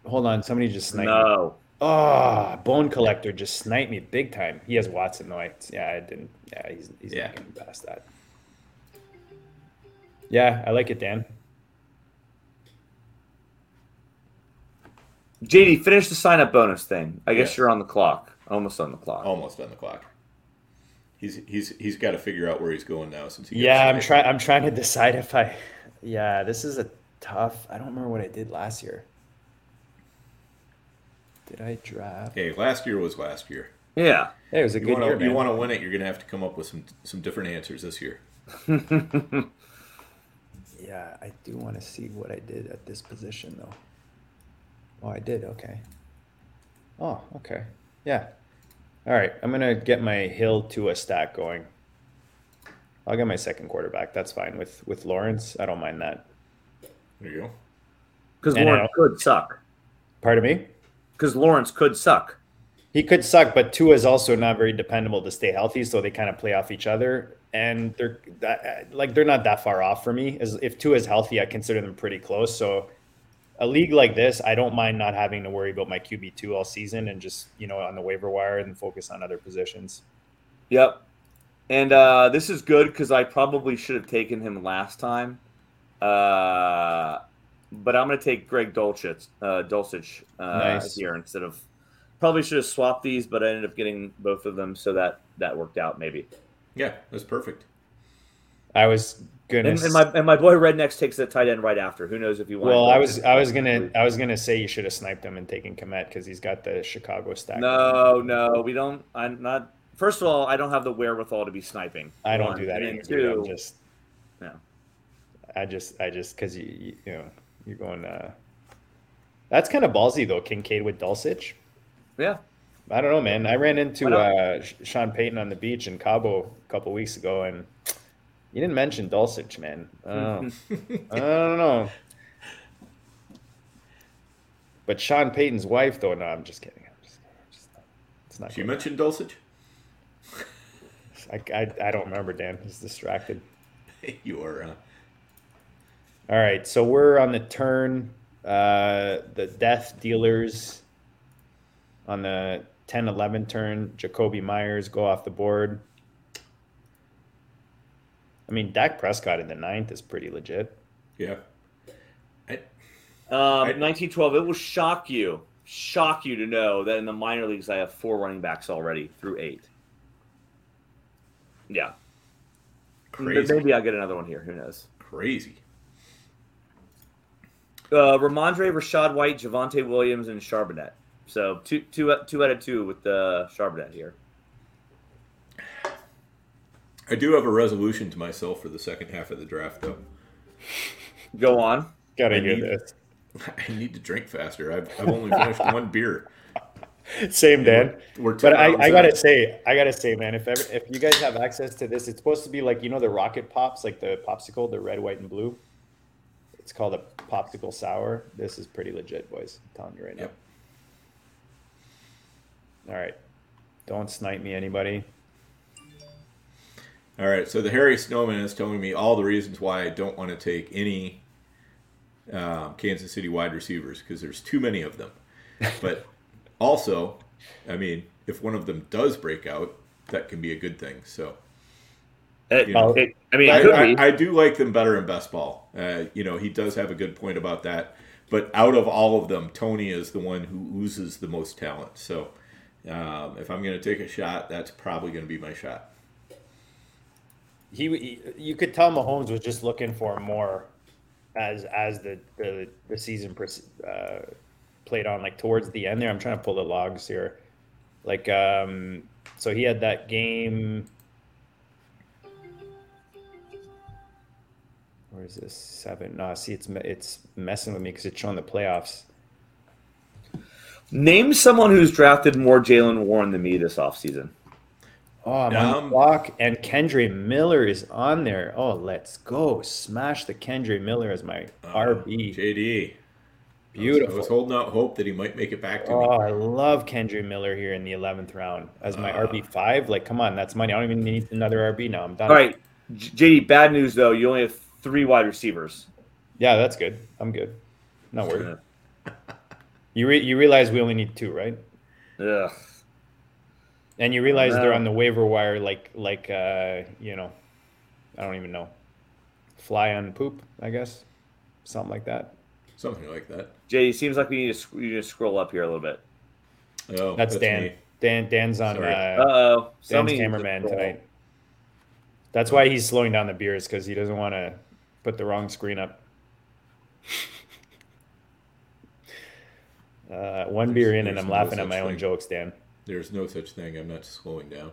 Hold on. Somebody just sniped me. no. Oh, Bone Collector just sniped me big time. He has Watson though. I, yeah, I didn't. Yeah, he's, he's Yeah. not getting past that. Yeah, I like it, Dan. JD, finish the sign up bonus thing. I guess Yes. you're on the clock. Almost on the clock. Almost on the clock. He's he's he's got to figure out where he's going now since he Yeah, I'm trying. I'm trying to decide if I. Yeah, this is a tough. I don't remember what I did last year. Did I draft? Hey, last year was last year. Yeah. Hey, it was a You good want year, to you want to win it, you're gonna have to come up with some some different answers this year. <laughs> Yeah, I do want to see what I did at this position though. Oh, I did. Okay. Oh, okay. Yeah. All right. I'm gonna get my Hill Tua stack going. I'll get my second quarterback. That's fine with with Lawrence. I don't mind that. There you go. Because Lawrence I- could suck. Pardon me. Because Lawrence could suck. He could suck, but Tua is also not very dependable to stay healthy, so they kind of play off each other. And they're that, like they're not that far off for me. As if Tua is healthy, I consider them pretty close. So a league like this, I don't mind not having to worry about my QB two all season and just you know on the waiver wire and focus on other positions. Yep. And uh, this is good because I probably should have taken him last time. Uh, but I'm going to take Greg Dulcich, uh, Dulcich uh, Nice. here instead of. Probably should have swapped these, but I ended up getting both of them, so that that worked out maybe. Yeah, that's perfect. I was gonna. And, and my and my boy Rednecks takes the tight end right after. Who knows if you want? well, I was I was gonna I was gonna say you should have sniped him and taken Kmet because he's got the Chicago stack. No, no, we don't. I'm not. First of all, I don't have the wherewithal to be sniping. I don't One. do that And either. dude. I'm just. Yeah. I just, I just, because you, you, you know, you're going. uh That's kind of ballsy though, Kincaid with Dulcich. yeah. I don't know, man. I ran into uh, Sean Payton on the beach in Cabo a couple weeks ago, and you didn't mention Dulcich, man. I don't know. I don't know. But Sean Payton's wife, though, no, I'm just kidding. I'm just, I'm just it's not. She good. mentioned Dulcich. I, I, I don't remember, Dan. He's distracted. <laughs> you are. Uh, All right, so we're on the turn. Uh, the death dealers on the 10 11 turn. Jakobi Meyers go off the board. I mean, Dak Prescott in the ninth is pretty legit. yeah. I, Um, I- 1912. It will shock you, shock you to know that in the minor leagues I have four running backs already through eight. Yeah, crazy. maybe I'll get another one here. Who knows? Crazy. Uh, Rhamondre, Rachaad White, Javonte Williams, and Charbonnet. So two, two, two out of two with the Charbonnet here. I do have a resolution to myself for the second half of the draft, though. <laughs> Go on. Gotta I hear need- this. <laughs> I need to drink faster. I've, I've only finished <laughs> one beer. Same, Dan. We're, we're But I, I gotta say, I gotta say, man, if ever, if you guys have access to this, it's supposed to be like you know the rocket pops, like the popsicle, the red, white, and blue. It's called a popsicle sour. This is pretty legit, boys. I'm telling you right now. Yep. All right, don't snipe me, anybody. All right, so the Harry Snowman is telling me all the reasons why I don't want to take any um, Kansas City wide receivers because there's too many of them. But <laughs> also, I mean, if one of them does break out, that can be a good thing. So It- it- I mean, I, I. I do like them better in best ball. Uh, you know, he does have a good point about that. But out of all of them, Toney is the one who oozes the most talent. So um, if I'm going to take a shot, that's probably going to be my shot. He, he, you could tell Mahomes was just looking for more as as the the, the season uh, played on. Like towards the end there, I'm trying to pull the logs here. Like, um, so he had that game. Where is this seven? No, see, it's it's messing with me because it's showing the playoffs. Name someone who's drafted more Jaylen Warren than me this offseason. Oh, I'm on the Um, clock, and Kendre Miller is on there. Oh, let's go! Smash the Kendre Miller as my Uh, RB. JD. I was- Beautiful. I was holding out hope that he might make it back to Oh, me. Oh, I love Kendre Miller here in the eleventh round as my Uh. RB five. Like, come on, that's money. I don't even need another RB now. I'm done. All right, JD. Bad news though. You only have three wide receivers. Yeah, that's good. I'm good. Not worried. You re- you realize we only need two, right? Ugh. And you realize they're on the waiver wire, like like uh, you know, I don't even know, fly on poop, I guess, something like that. Something like that. JD, seems like we need to sc- you need to scroll up here a little bit. Oh, That's, Dan. me. Dan Dan's on Sorry. uh, Uh oh. Dan's Somebody cameraman tonight. That's why he's slowing down the beers because he doesn't want to put the wrong screen up. <laughs> Uh, one beer in, and I'm laughing at such my own thing. jokes, Dan. There's no such thing. I'm not slowing down.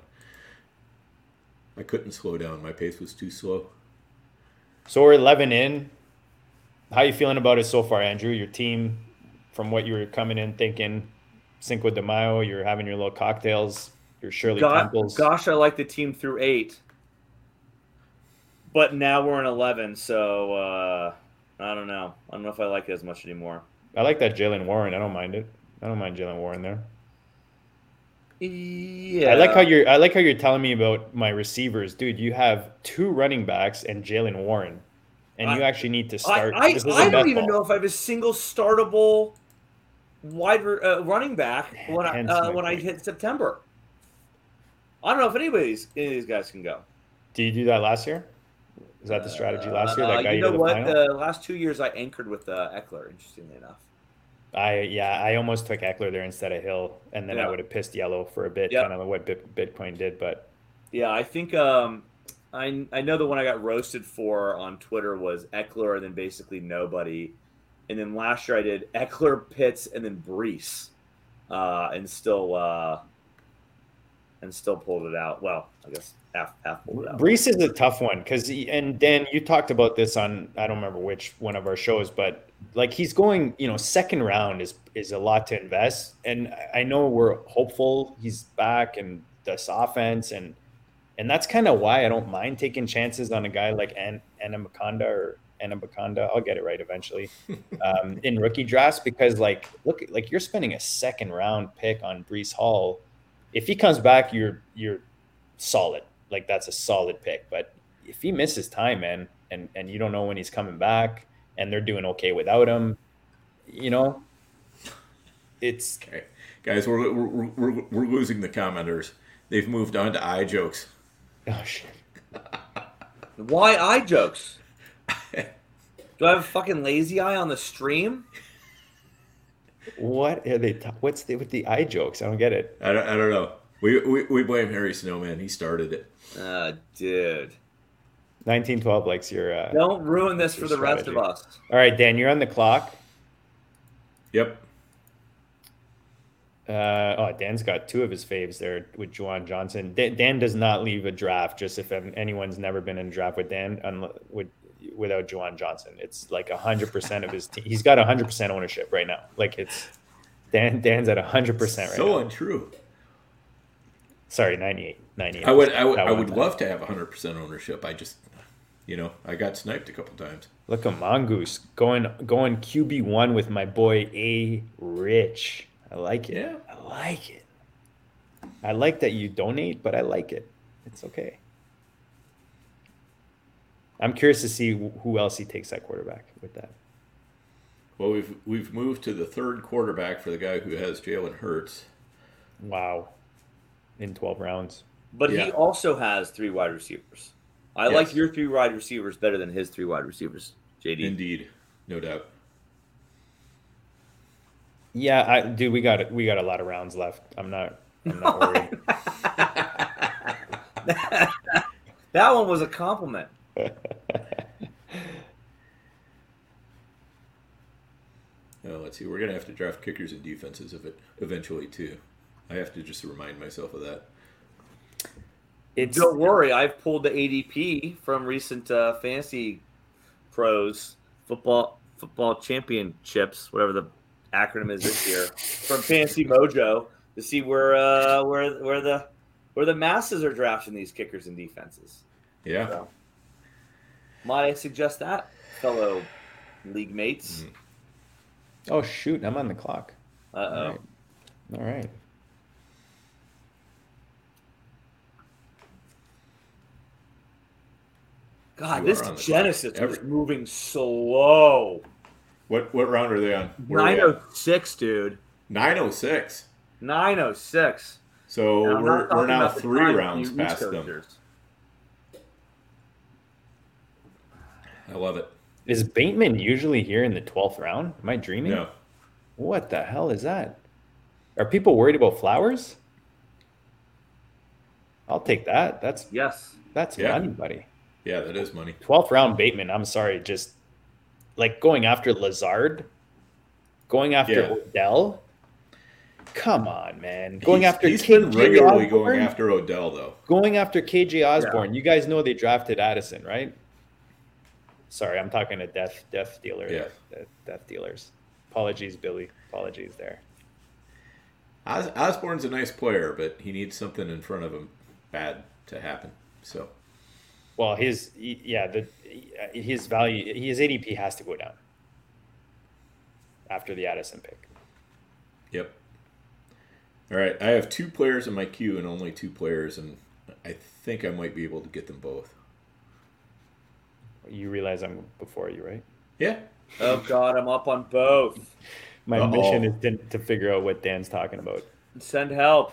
I couldn't slow down. My pace was too slow. So we're 11 in. How you feeling about it so far, Andrew? Your team, from what you were coming in thinking, Cinco de Mayo, you're having your little cocktails, your Shirley Go- Temples. gosh, I like the team through eight, but now we're in eleven, so uh, I don't know. I don't know if I like it as much anymore. I like that Jaylen Warren. I don't mind it. I don't mind Jaylen Warren there. Yeah, I like how you're. I like how you're telling me about my receivers, dude. You have two running backs and Jaylen Warren, and you actually need to start. I, this is a I bet don't even ball. know if I have a single startable wide uh, running back when I uh, when I hit September. I don't know if anybody's any of these guys can go. Did you do that last year? Is that the strategy last year? Uh, That got you you, know the what? final. The last two years I anchored with uh, Ekeler. Interestingly enough. I yeah, I almost took Ekeler there instead of Hill, and then I would have pissed yellow for a bit, Yep. kind of what Bitcoin did. But Yeah, I think um, I I know the one I got roasted for on Twitter was Ekeler and then basically nobody, and then last year I did Ekeler, Pitts, and then Breece, uh, and still uh, and still pulled it out. Well, I guess half half pulled it out. Breece is a tough one because, and Dan, you talked about this on I don't remember which one of our shows, but like he's going, you know, second round is is a lot to invest, and I know we're hopeful he's back and this offense, and and that's kind of why I don't mind taking chances on a guy like An Anamakanda or Anamakanda. I'll get it right eventually <laughs> um, in rookie drafts because like look, like you're spending a second round pick on Breece Hall. If he comes back, you're you're solid. Like that's a solid pick. But if he misses time, man, and and you don't know when he's coming back, and they're doing okay without him, you know, it's Okay, guys, we're, we're, we're, we're losing the commenters. They've moved on to eye jokes. <laughs> oh shit. Why eye jokes? <laughs> Do I have a fucking lazy eye on the stream? What are they? ta- what's the with the eye jokes? I don't get it. I don't, I don't know. We, we, we blame Harry Snowman. He started it. Uh, dude, 1912 likes your. Uh, don't ruin this for Your the rest of us. All right, Dan, you're on the clock. Yep. Uh, oh, Dan's got two of his faves there with Juwan Johnson. Dan, Dan does not leave a draft. Just if anyone's never been in a draft with Dan, unle- with without Juwan Johnson, it's like hundred percent of his team. He's got hundred percent ownership right now. Like it's Dan. Dan's at hundred percent right so now. So untrue. Sorry, 98. 98. I would I would, I would time. love to have 100% ownership. I just, you know, I got sniped a couple times. Look at Mongoose going going QB one with my boy A Rich. I like it. Yeah. I like it. I like that you donate, but I like it. It's okay. I'm curious to see who else he takes that quarterback with that. Well, we've we've moved to the third quarterback for the guy who has Jalen Hurts. Wow. In 12 rounds. But Yeah. he also has three wide receivers. I Yes. like your three wide receivers better than his three wide receivers, JD. Indeed, no doubt. Yeah, I dude, we got we got a lot of rounds left. I'm not I'm not worried. <laughs> That one was a compliment. Uh, <laughs> let's see. We're gonna have to draft kickers and defenses of it eventually too. I have to just remind myself of that. It's Don't worry, I've pulled the ADP from recent uh, fantasy pros football football championships, whatever the acronym is this year, from Fantasy Mojo to see where uh, where where the where the masses are drafting these kickers and defenses. Yeah. So, might I suggest that, fellow league mates? Mm-hmm. Oh shoot, I'm on the clock. Uh oh. All right. All right. God, this are on the Genesis clock. was moving slow. What what round are they on? Where are Nine we at? oh six, dude. 906. Nine oh six. So And I'm we're, not we're now the three rounds you past them. I love it. Is Bateman usually here in the twelfth round? Am I dreaming? No. What the hell is that? Are people worried about flowers? I'll take that. That's Yes. that's Yeah. money, buddy. Yeah, that is money. Twelfth round Bateman. I'm sorry, just like going after Lazard, going after Yeah. Odell. Come on, man. Going He's- after he's been KJ regularly Osborn? going after Odell though. Going after KJ Osborn. You guys know they drafted Addison, right? Sorry, I'm talking to death death dealer. Yeah. Death, death dealers. Apologies, Billy. Apologies there. Os- Osborn's a nice player, but he needs something in front of him bad to happen. So Well, his yeah, the uh, his value his ADP has to go down after the Addison pick. Yep. All right, I have two players in my queue and only two players, and I think I might be able to get them both. You realize I'm before you, right? Yeah. Oh God, I'm up on both. <laughs> My Uh-oh. mission is to, to figure out what Dan's talking about. Send help.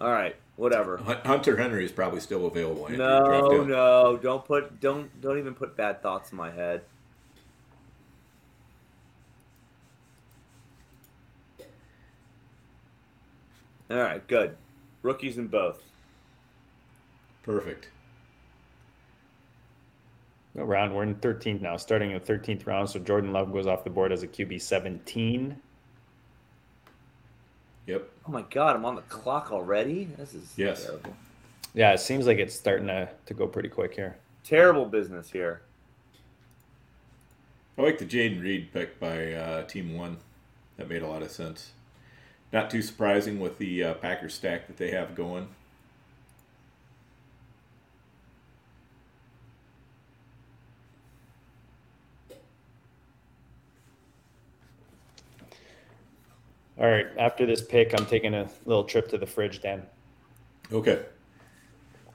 All right, whatever. Hunter Henry is probably still available. Andrew. No, no, don't put don't don't even put bad thoughts in my head. All right, good. Rookies in both. Perfect. What round? We're in 13th now, starting in the 13th round. So Jordan Love goes off the board as a QB 17. Yep. Oh my God, I'm on the clock already. This is Yes. terrible. Yeah, it seems like it's starting to, to go pretty quick here. Terrible business here. I like the Jayden Reed pick by uh, Team One. That made a lot of sense. Not too surprising with the uh, Packers stack that they have going. All right, after this pick, I'm taking a little trip to the fridge, Dan. Okay.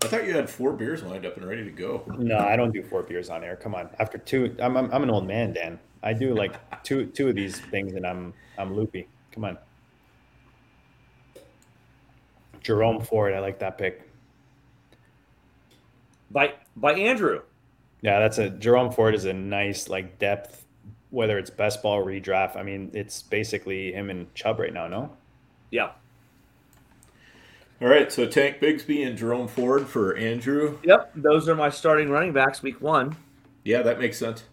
I thought you had four beers lined up and ready to go. No, I don't do four beers on air. Come on. After two, I'm, I'm, I'm an old man, Dan. I do like two two of these things and I'm I'm loopy. Come on. Jerome Ford, I like that pick. By by Andrew. Yeah, that's a Jerome Ford is a nice like depth, whether it's best ball redraft. I mean, it's basically him and Chubb right now, no? Yeah. All right, so Tank Bigsby and Jerome Ford for Andrew. Yep. Those are my starting running backs week one. Yeah, that makes sense.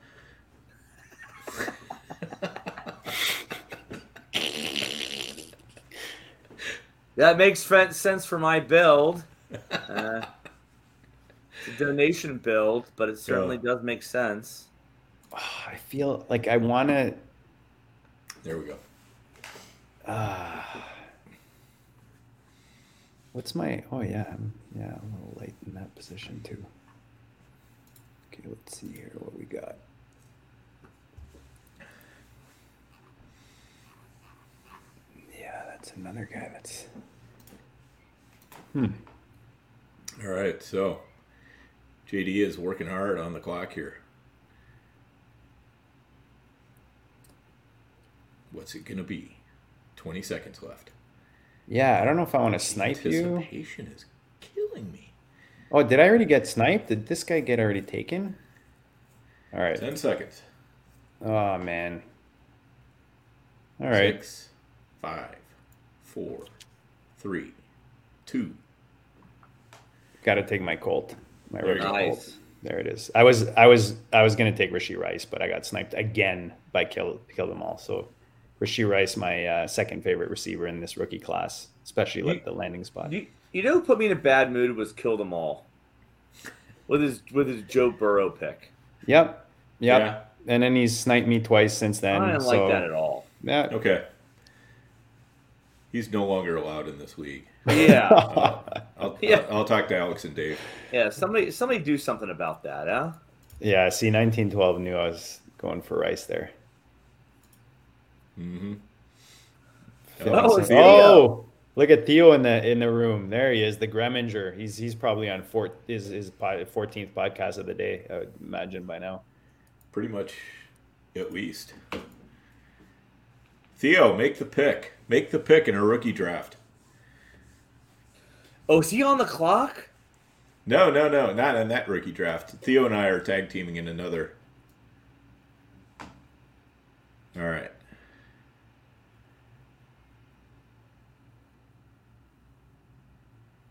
That makes sense for my build. Uh, it's a donation build, but it certainly Yeah. does make sense. Oh, I feel like I want to. There we go. Uh, what's my? Oh yeah, I'm, yeah, I'm a little late in that position too. Okay, let's see here what we got. Yeah, that's another guy that's. Hmm. All right, so JD is working hard on the clock here. What's it gonna be? Twenty seconds left. Yeah, I don't know if I want to snipe you. Anticipation is killing me. Oh, did I already get sniped? Did this guy get already taken? All right. Ten seconds. Oh man. All right. Six, five, four, three, two. Got to take my Colt. My There you rookie go. Colt. There it is. I was I was I was gonna take Rashee Rice, but I got sniped again by kill kill them all. So Rashee Rice, my uh, second favorite receiver in this rookie class, especially like the landing spot. You, you know who put me in a bad mood was kill them all. With his with his Joe Burrow pick. Yep. Yep. Yeah. And then he's sniped me twice since then. I didn't so, like that at all. Yeah. Okay. He's no longer allowed in this league. Yeah, <laughs> I'll, Yeah. I'll, I'll talk to Alex and Dave. yeah. Somebody, somebody, do something about that, huh? Yeah, see, 1912 knew I was going for Rice there. Mm-hmm. Oh, oh, Theo. look at Theo in the in the room. There he is, the Greminger. He's he's probably on four, his his 14th podcast of the day. I would imagine by now. Pretty much, at least. Theo, make the pick. Make the pick in a rookie draft. Oh, is he on the clock? No, no, no, not in that rookie draft. Theo and I are tag teaming in another. All right.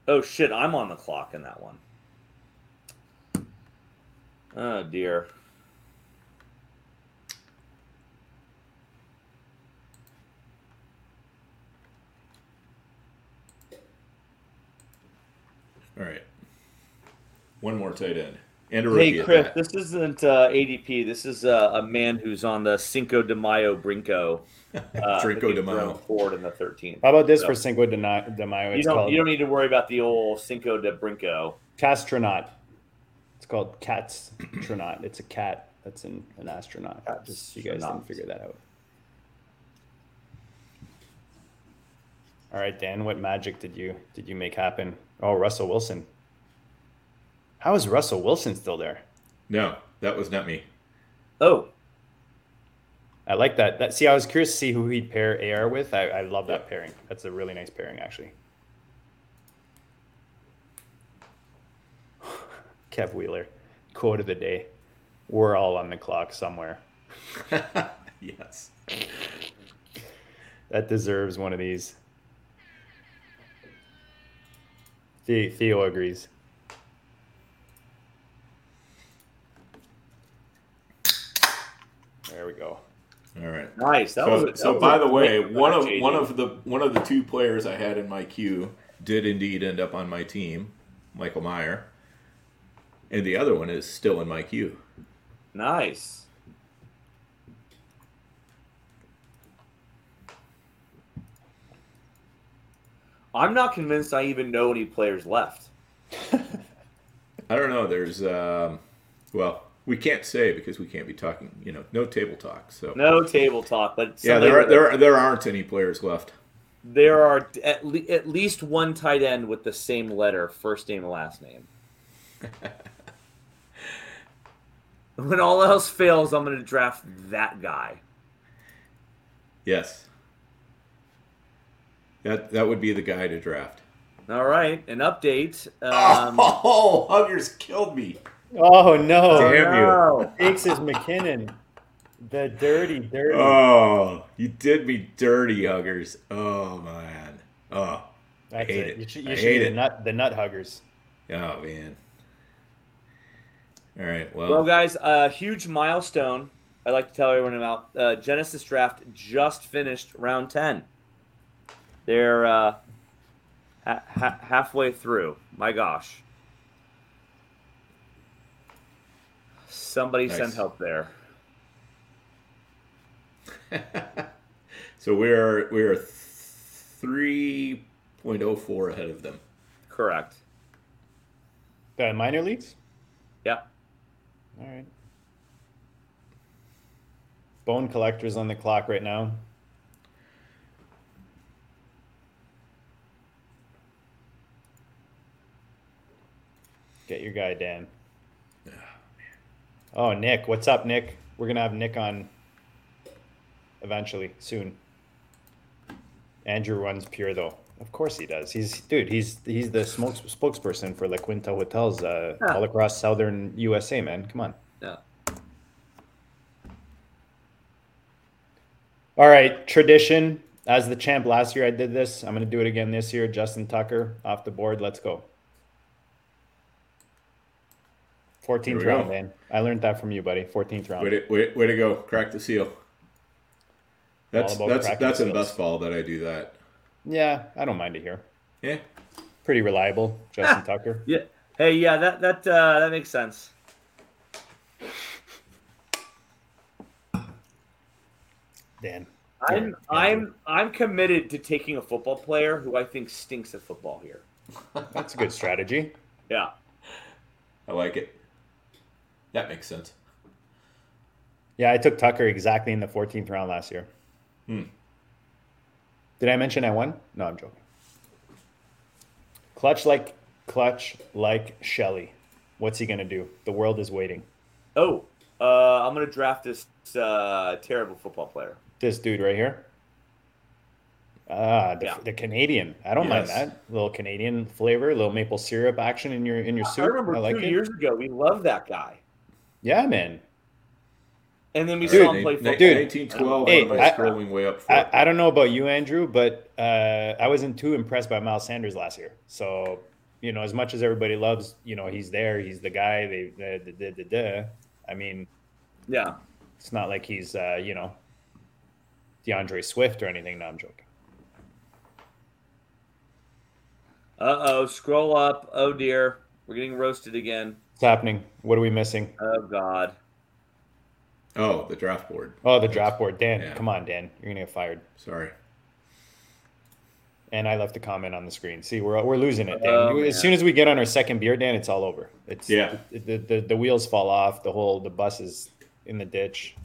Oh shit, I'm on the clock in that one. Oh dear. All right. One more tight end. And a rookie Hey at Chris, that. this isn't uh, ADP. This is uh, a man who's on the Cinco de Mayo Brinco. <laughs> Uh, Drinko de Mayo. Ford in the 13th. How about this So, for Cinco de, Na- de Mayo? You don't, called you don't need to worry about the old Cinco de Brinco. Castronaut. It's called Cats Tronaut. It's a cat that's an, an astronaut. Just you guys didn't figure that out. All right, Dan. What magic did you did you make happen? Oh, Russell Wilson. How is Russell Wilson still there? No, that was not me. Oh, I like that. That see, I was curious to see who he'd pair AR with. I, I love that pairing. That's a really nice pairing, actually. <sighs> Kev Wheeler, quote of the day: "We're all on the clock somewhere." <laughs> yes. That deserves one of these. Theo agrees. There we go. All right. nice. That so, was. A, that so was by a the way, one of JD. one of the one of the two players I had in my queue did indeed end up on my team, Michael Mayer, and the other one is still in my queue. nice. I'm not convinced I even know any players left. <laughs> I don't know. There's um, well, we can't say because we can't be talking. You know, no table talk. So No table talk, but yeah, there are, there are, there aren't any players left. There are at, le- at least one tight end with the same letter, first name and last name. <laughs> when all else fails, I'm going to draft that guy. Yes. That that would be the guy to draft. All right, an update. <laughs> Um, oh, Huggers killed me. Oh no! Damn you. no. Takes is McKinnon. The dirty, dirty. Oh, you did me dirty, Huggers. Oh man. Oh, That's hate it. it. You should, I should hate be it. the nut, the nut huggers. oh man. All right. Well, Well, guys, a huge milestone. I'd like to tell everyone about uh, Genesis Draft just finished round 10. They're uh, ha- ha- halfway through. My gosh. Somebody Nice. send help there. <laughs> so we're we're three point oh four ahead of them. Correct. The minor leagues. Yeah. All right. Bone collectors on the clock right now. Get your guy, Dan. Oh, Nick. What's up, Nick? We're going to have Nick on eventually, soon. Andrew runs Pure, though. Of course he does. He's dude. He's he's the smokes, spokesperson for La Quinta Hotels uh, Yeah. all across southern USA. Man, come on. Yeah. All right, tradition. As the champ last year, I did this. I'm going to do it again this year. Justin Tucker off the board. Let's go. 14th Here round, go. man. I learned that from you, buddy. 14th round. Way to, way, way to go! Crack the seal. That's that's that's in seals. best ball that I do that. Yeah, I don't mind it here. Yeah. Pretty reliable, Justin Tucker. Yeah. Hey, yeah, that that uh, that makes sense. Dan. I'm I'm I'm committed to taking a football player who I think stinks at football here. That's a good strategy. Yeah. I like it. That makes sense. Yeah, I took Tucker exactly in the 14th round last year. Hmm. Did I mention I won? No, I'm joking. Clutch like clutch like Shelly. What's he gonna do? The world is waiting. Oh, uh, I'm gonna draft this uh, terrible football player. This dude right here. Ah, the, Yeah. the Canadian. I don't mind that little Canadian flavor, little maple syrup action in your in your soup. I remember like two it. years ago we loved that guy, Yeah, man. and then we Dude, saw him play Ni- ni- football. Dude. 1912. Hey, I'm scrolling way up. I. I don't know about you, Andrew, but uh, I wasn't too impressed by Miles Sanders last year. So, you know, as much as everybody loves, you know, he's there, he's the guy. They, the, the, the, the, the, I mean, Yeah. it's not like he's, uh, you know, D'Andre Swift or anything. No, I'm joking. Uh oh, scroll up. Oh dear, we're getting roasted again. What's happening? What are we missing? Oh god. oh, the draft board. Oh, the draft board. Dan, Yeah. come on, Dan. You're gonna get fired. Sorry. And I left a comment on the screen. See, we're we're losing it, Dan. Oh, as man. soon as we get on our second beer, Dan, it's all over. It's Yeah. The, the, the, the wheels fall off. The whole the bus is in the ditch.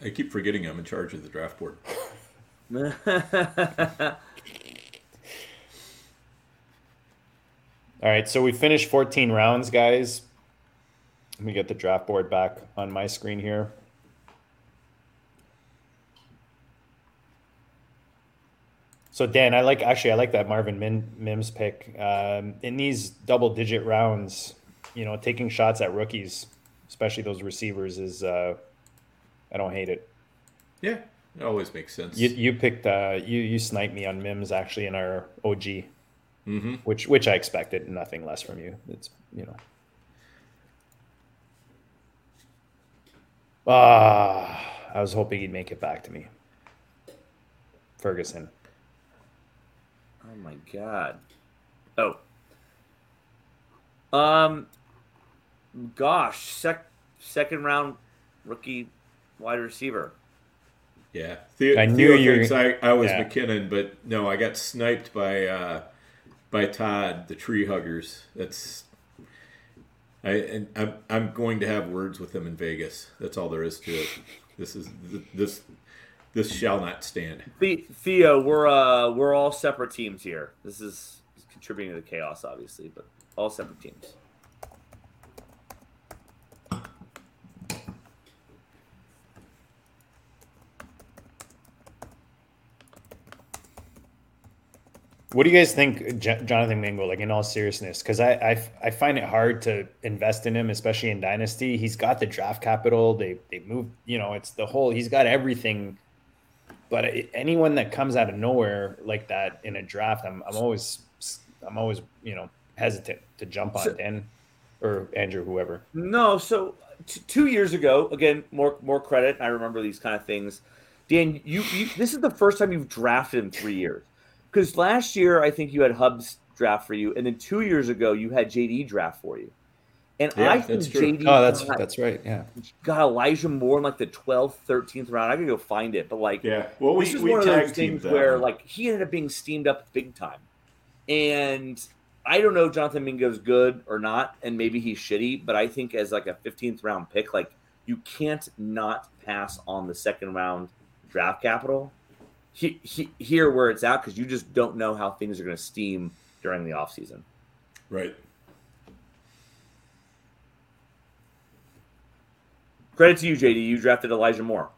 I keep forgetting I'm in charge of the draft board. <laughs> <laughs> All right, so we finished 14 rounds, guys. Let me get the draft board back on my screen here. So Dan, I like actually I like that Marvin Min, Mims pick. Um, in these double-digit rounds, you know, taking shots at rookies, especially those receivers, is uh, I don't hate it. Yeah, it always makes sense. You you picked uh, you you sniped me on Mims actually in our OG, mm-hmm. which which I expected nothing less from you. It's you know. Ah, I was hoping he'd make it back to me. Ferguson. Oh my god. Oh. Um. Gosh, sec second round rookie wide receiver. Yeah, Theo, I knew you I, I was yeah. McKinnon, but no, I got sniped by uh, by Todd, the tree huggers. That's I and I'm I'm going to have words with them in Vegas. That's all there is to it. This is this this shall not stand. Theo, we're uh we're all separate teams here. This is contributing to the chaos, obviously, but all separate teams. What do you guys think, J- Jonathan Mingo? Like in all seriousness, because I, I I find it hard to invest in him, especially in dynasty. He's got the draft capital. They they move. You know, it's the whole. He's got everything. But it- anyone that comes out of nowhere like that in a draft, I'm I'm always I'm always you know hesitant to jump on So- Dan or Andrew, whoever. No, so t- two years ago, again, more more credit. I remember these kind of things. Dan, you, you this is the first time you've drafted in three years. Because last year, I think you had Hubs draft for you, and then two years ago, you had JD draft for you. And Yeah, I think that's. JD Oh, that's got, that's right. Yeah. got Elijah Moore in like the 12th, 13th round. I could go find it, but like Yeah, well, we this is we one of those things teamed that where like he ended up being steamed up big time. And I don't know if Jonathan Mingo's good or not, and maybe he's shitty, but I think as like a 15th round pick, like you can't not pass on the second round draft capital. He, he, here where it's at because you just don't know how things are going to steam during the offseason. right. Credit to you, JD. You drafted Elijah Moore.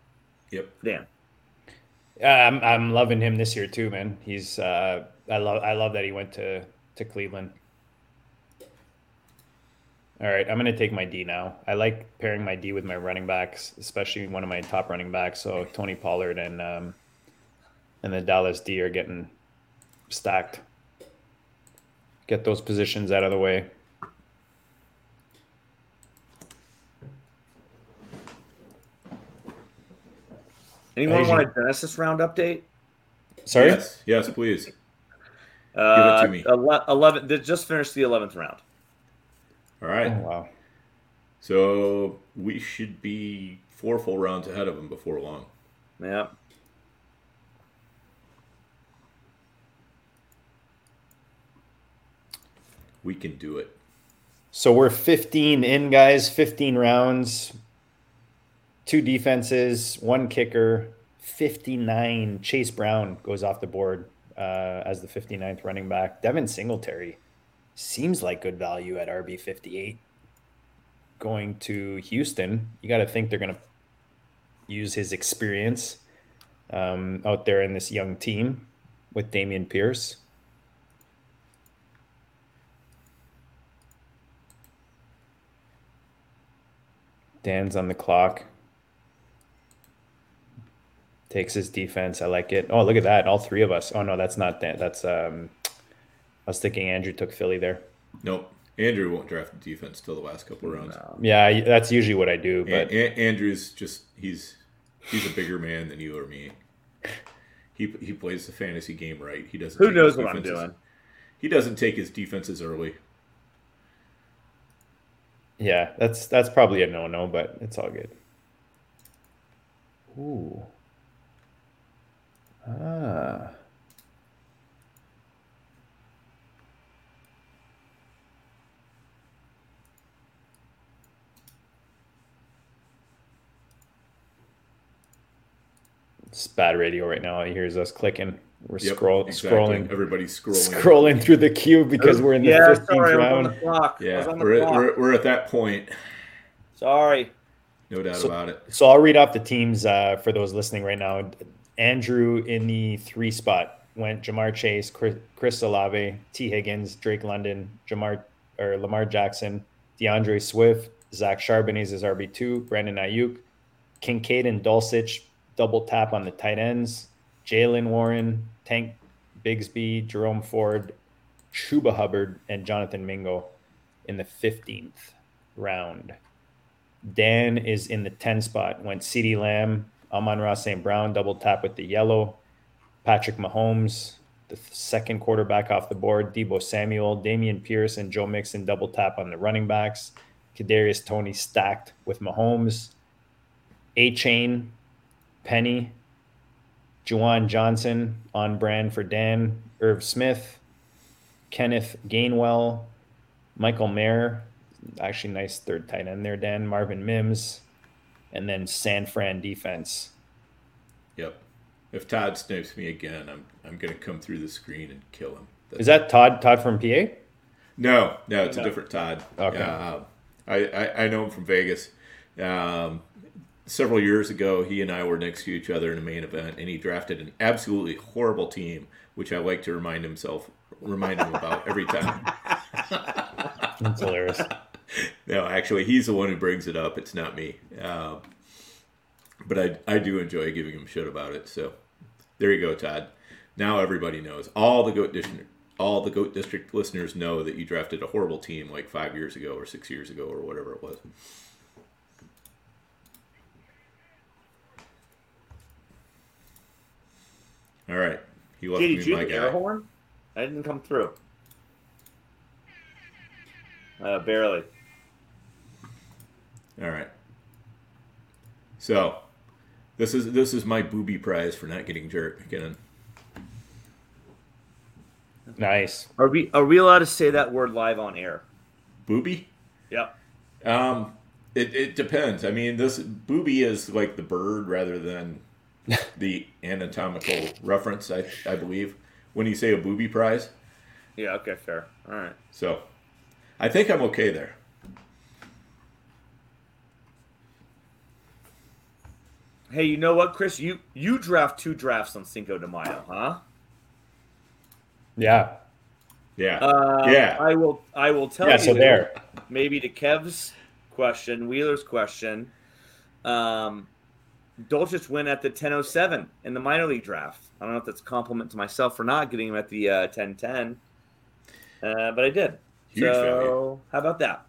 Yep. Dan. Yeah, I'm I'm loving him this year too, man. He's uh, I love I love that he went to to Cleveland. All right, I'm gonna take my D now. I like pairing my D with my running backs, especially one of my top running backs. So Tony Pollard and um, and the Dallas D are getting stacked. Get those positions out of the way. Anyone Asian. want a Genesis round update? Sorry. Yes. Yes, please. Uh, to me. 11. They just finished the 11th round. All right. Oh, wow. So we should be four full rounds ahead of them before long. Yeah. We can do it. So we're 15 in, guys. 15 rounds. Two defenses, one kicker. 59. Chase Brown goes off the board uh, as the 59th running back. Devin Singletary seems like good value at RB 58. Going to Houston, you got to think they're going to use his experience um, out there in this young team with Dameon Pierce. Dan's on the clock. Takes his defense. I like it. Oh, look at that. All three of us. Oh no, that's not Dan. That's um I was thinking Andrew took Philly there. Nope. Andrew won't draft the defense till the last couple rounds. No. Yeah, that's usually what I do. But a- a- Andrew's just he's he's a bigger man than you or me. He he plays the fantasy game right. He doesn't. Who knows what I'm doing? He doesn't take his defenses early. Yeah, that's that's probably a no no, but it's all good. Ooh. Ah. It's bad radio right now. He hears us clicking. We're yep, scroll, exactly. scrolling. Everybody's scrolling. Scrolling through the queue because we're in the yeah, 15th sorry, round. Yeah, we're, at, we're, we're, at that point. Sorry. No doubt so, about it. So I'll read off the teams uh, for those listening right now. Andrew in the three spot went Ja'Marr Chase, Chris, Chris Olave, Tee Higgins, Drake London, Jamar or Lamar Jackson, D'Andre Swift, Zach Charbonnet is RB two, Brandon Aiyuk, Kincaid and Dulcich double tap on the tight ends. Jaylen Warren, Tank Bigsby, Jerome Ford, Chuba Hubbard, and Jonathan Mingo in the 15th round. Dan is in the 10 spot. Went CeeDee Lamb, Amon-Ra St. Brown, double tap with the yellow. Patrick Mahomes, the second quarterback off the board. Deebo Samuel, Dameon Pierce, and Joe Mixon double tap on the running backs. Kadarius Toney stacked with Mahomes. Achane, Penny, Juwan Johnson on brand for Dan, Irv Smith, Kenneth Gainwell, Michael Mayer, actually nice third tight end there, Dan, Marvin Mims, and then San Fran defense. Yep. If Todd snipes me again, I'm I'm gonna come through the screen and kill him. That's Is that Todd Todd from PA? No, no, it's no. a different Todd. Okay. Uh, I, I, I know him from Vegas. Um, several years ago, he and I were next to each other in a main event, and he drafted an absolutely horrible team, which I like to remind himself, remind him about every time. <laughs> That's hilarious. No, actually, he's the one who brings it up. It's not me. Uh, but I, I do enjoy giving him shit about it. So there you go, Todd. Now everybody knows. All the goat district, all the goat district listeners know that you drafted a horrible team like five years ago or six years ago or whatever it was. All right. He left Did me my guy. Air horn? I didn't come through. Uh, barely. All right. So, this is this is my booby prize for not getting jerk again. Nice. Are we are we allowed to say that word live on air? Booby? Yep. Um, it, it depends. I mean, this booby is like the bird rather than the anatomical reference, I, I believe, when you say a booby prize. Yeah, okay, fair. All right. So I think I'm okay there. Hey, you know what, Chris? You you draft two drafts on Cinco de Mayo, huh? Yeah. Yeah. Uh, yeah. I will I will tell yeah, you so there. maybe to Kev's question, Wheeler's question. Um, Dulcich win at the 1007 in the minor league draft. I don't know if that's a compliment to myself for not getting him at the uh, 1010, uh, but I did. Huge so, value. how about that?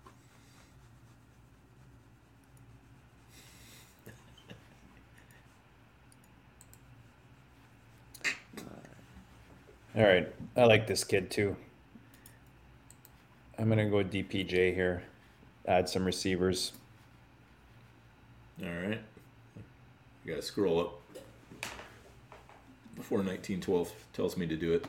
All right. I like this kid too. I'm going to go DPJ here, add some receivers. All right. You gotta scroll up before 1912 tells me to do it.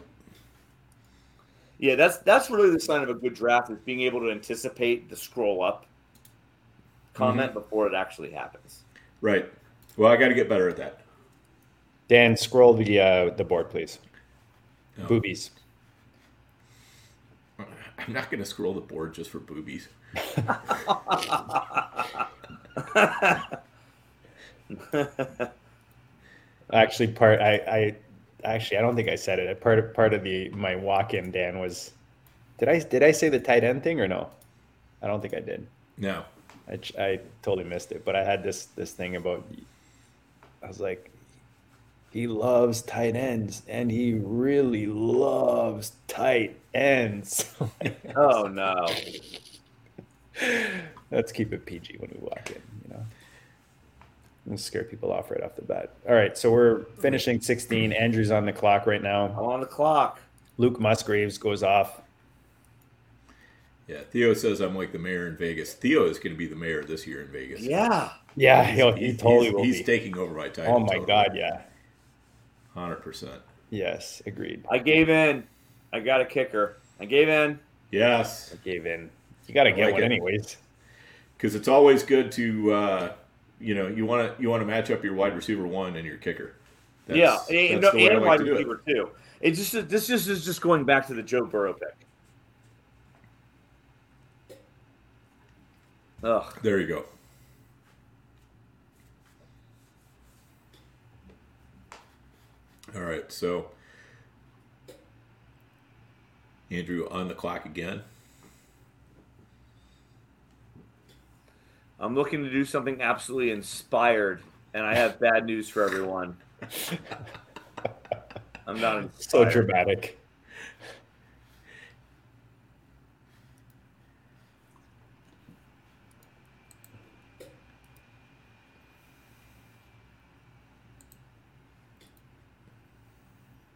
Yeah, that's that's really the sign of a good draft is being able to anticipate the scroll up comment mm-hmm. before it actually happens. Right. Well, I got to get better at that. Dan, scroll the uh, the board, please. No. Boobies. I'm not going to scroll the board just for boobies. <laughs> <laughs> <laughs> actually, part I, I actually I don't think I said it. Part of part of the my walk in, Dan was. Did I did I say the tight end thing or no? I don't think I did. No. I, I totally missed it, but I had this this thing about. I was like, he loves tight ends, and he really loves tight ends. <laughs> oh no! <laughs> Let's keep it PG when we walk in. You know, and scare people off right off the bat. All right, so we're finishing 16. Andrew's on the clock right now. I'm on the clock. Luke Musgraves goes off. Yeah, Theo says I'm like the mayor in Vegas. Theo is going to be the mayor this year in Vegas. Yeah. Yeah, he'll, he totally he's, will. He's be. taking over my title. Oh my totally. god, yeah. Hundred percent. Yes, agreed. I gave in. I got a kicker. I gave in. Yes, I gave in. You got to get like one it. anyways. Because it's always good to, uh, you know, you want to you want to match up your wide receiver one and your kicker. That's, yeah, and, that's and, and wide receiver it. too. It just this just is just going back to the Joe Burrow pick. Ugh. There you go. All right, so Andrew on the clock again. I'm looking to do something absolutely inspired, and I have bad news for everyone. I'm not inspired. so dramatic.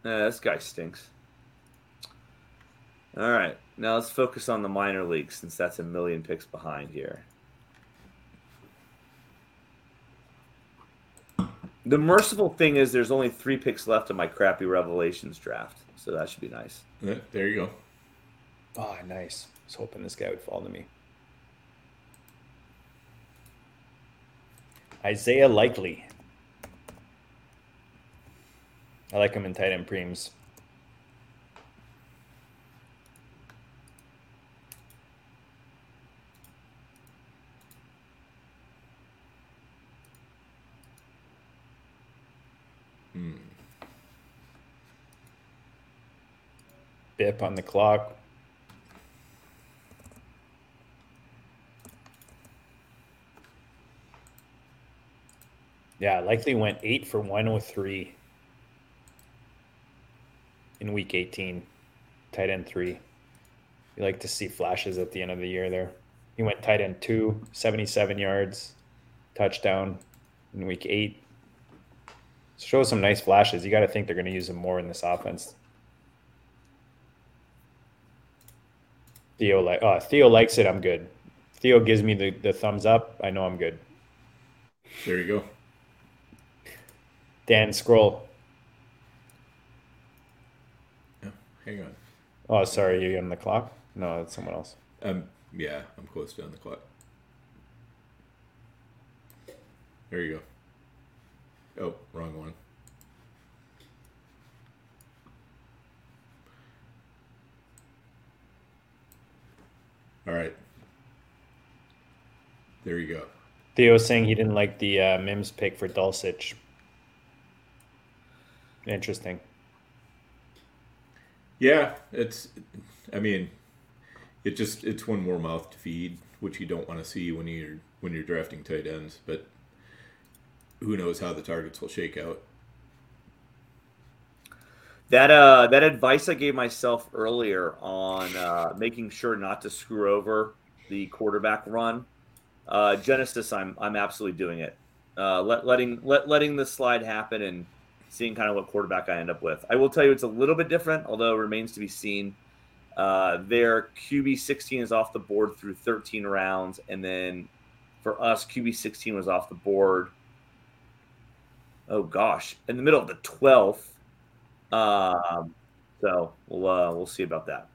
Uh, this guy stinks. All right, now let's focus on the minor leagues since that's a million picks behind here. The merciful thing is there's only three picks left in my crappy revelations draft, so that should be nice. There you go. Oh, nice. I was hoping this guy would fall to me. Isaiah Likely. I like him in tight end preems. Hmm. Bip on the clock. Yeah, likely went eight for 103 in week 18, tight end three. You like to see flashes at the end of the year there. He went tight end two, 77 yards, touchdown in week eight. Shows some nice flashes. You got to think they're going to use him more in this offense. Theo like oh Theo likes it. I'm good. Theo gives me the, the thumbs up. I know I'm good. There you go. Dan Scroll. Hang on. Oh, sorry, you on the clock? No, it's someone else. Um, yeah, I'm close to on the clock. There you go. Oh, wrong one. All right. There you go. Theo was saying he didn't like the uh, Mims pick for Dulcich. Interesting. Yeah, it's. I mean, it just it's one more mouth to feed, which you don't want to see when you're when you're drafting tight ends. But who knows how the targets will shake out. That uh, that advice I gave myself earlier on uh, making sure not to screw over the quarterback run, uh, Genesis, I'm I'm absolutely doing it. Uh, let, letting let, letting the slide happen and seeing kind of what quarterback I end up with. I will tell you it's a little bit different, although it remains to be seen. Uh, their QB 16 is off the board through 13 rounds, and then for us, QB 16 was off the board. Oh gosh, in the middle of the 12th. Um, so we'll uh, we'll see about that.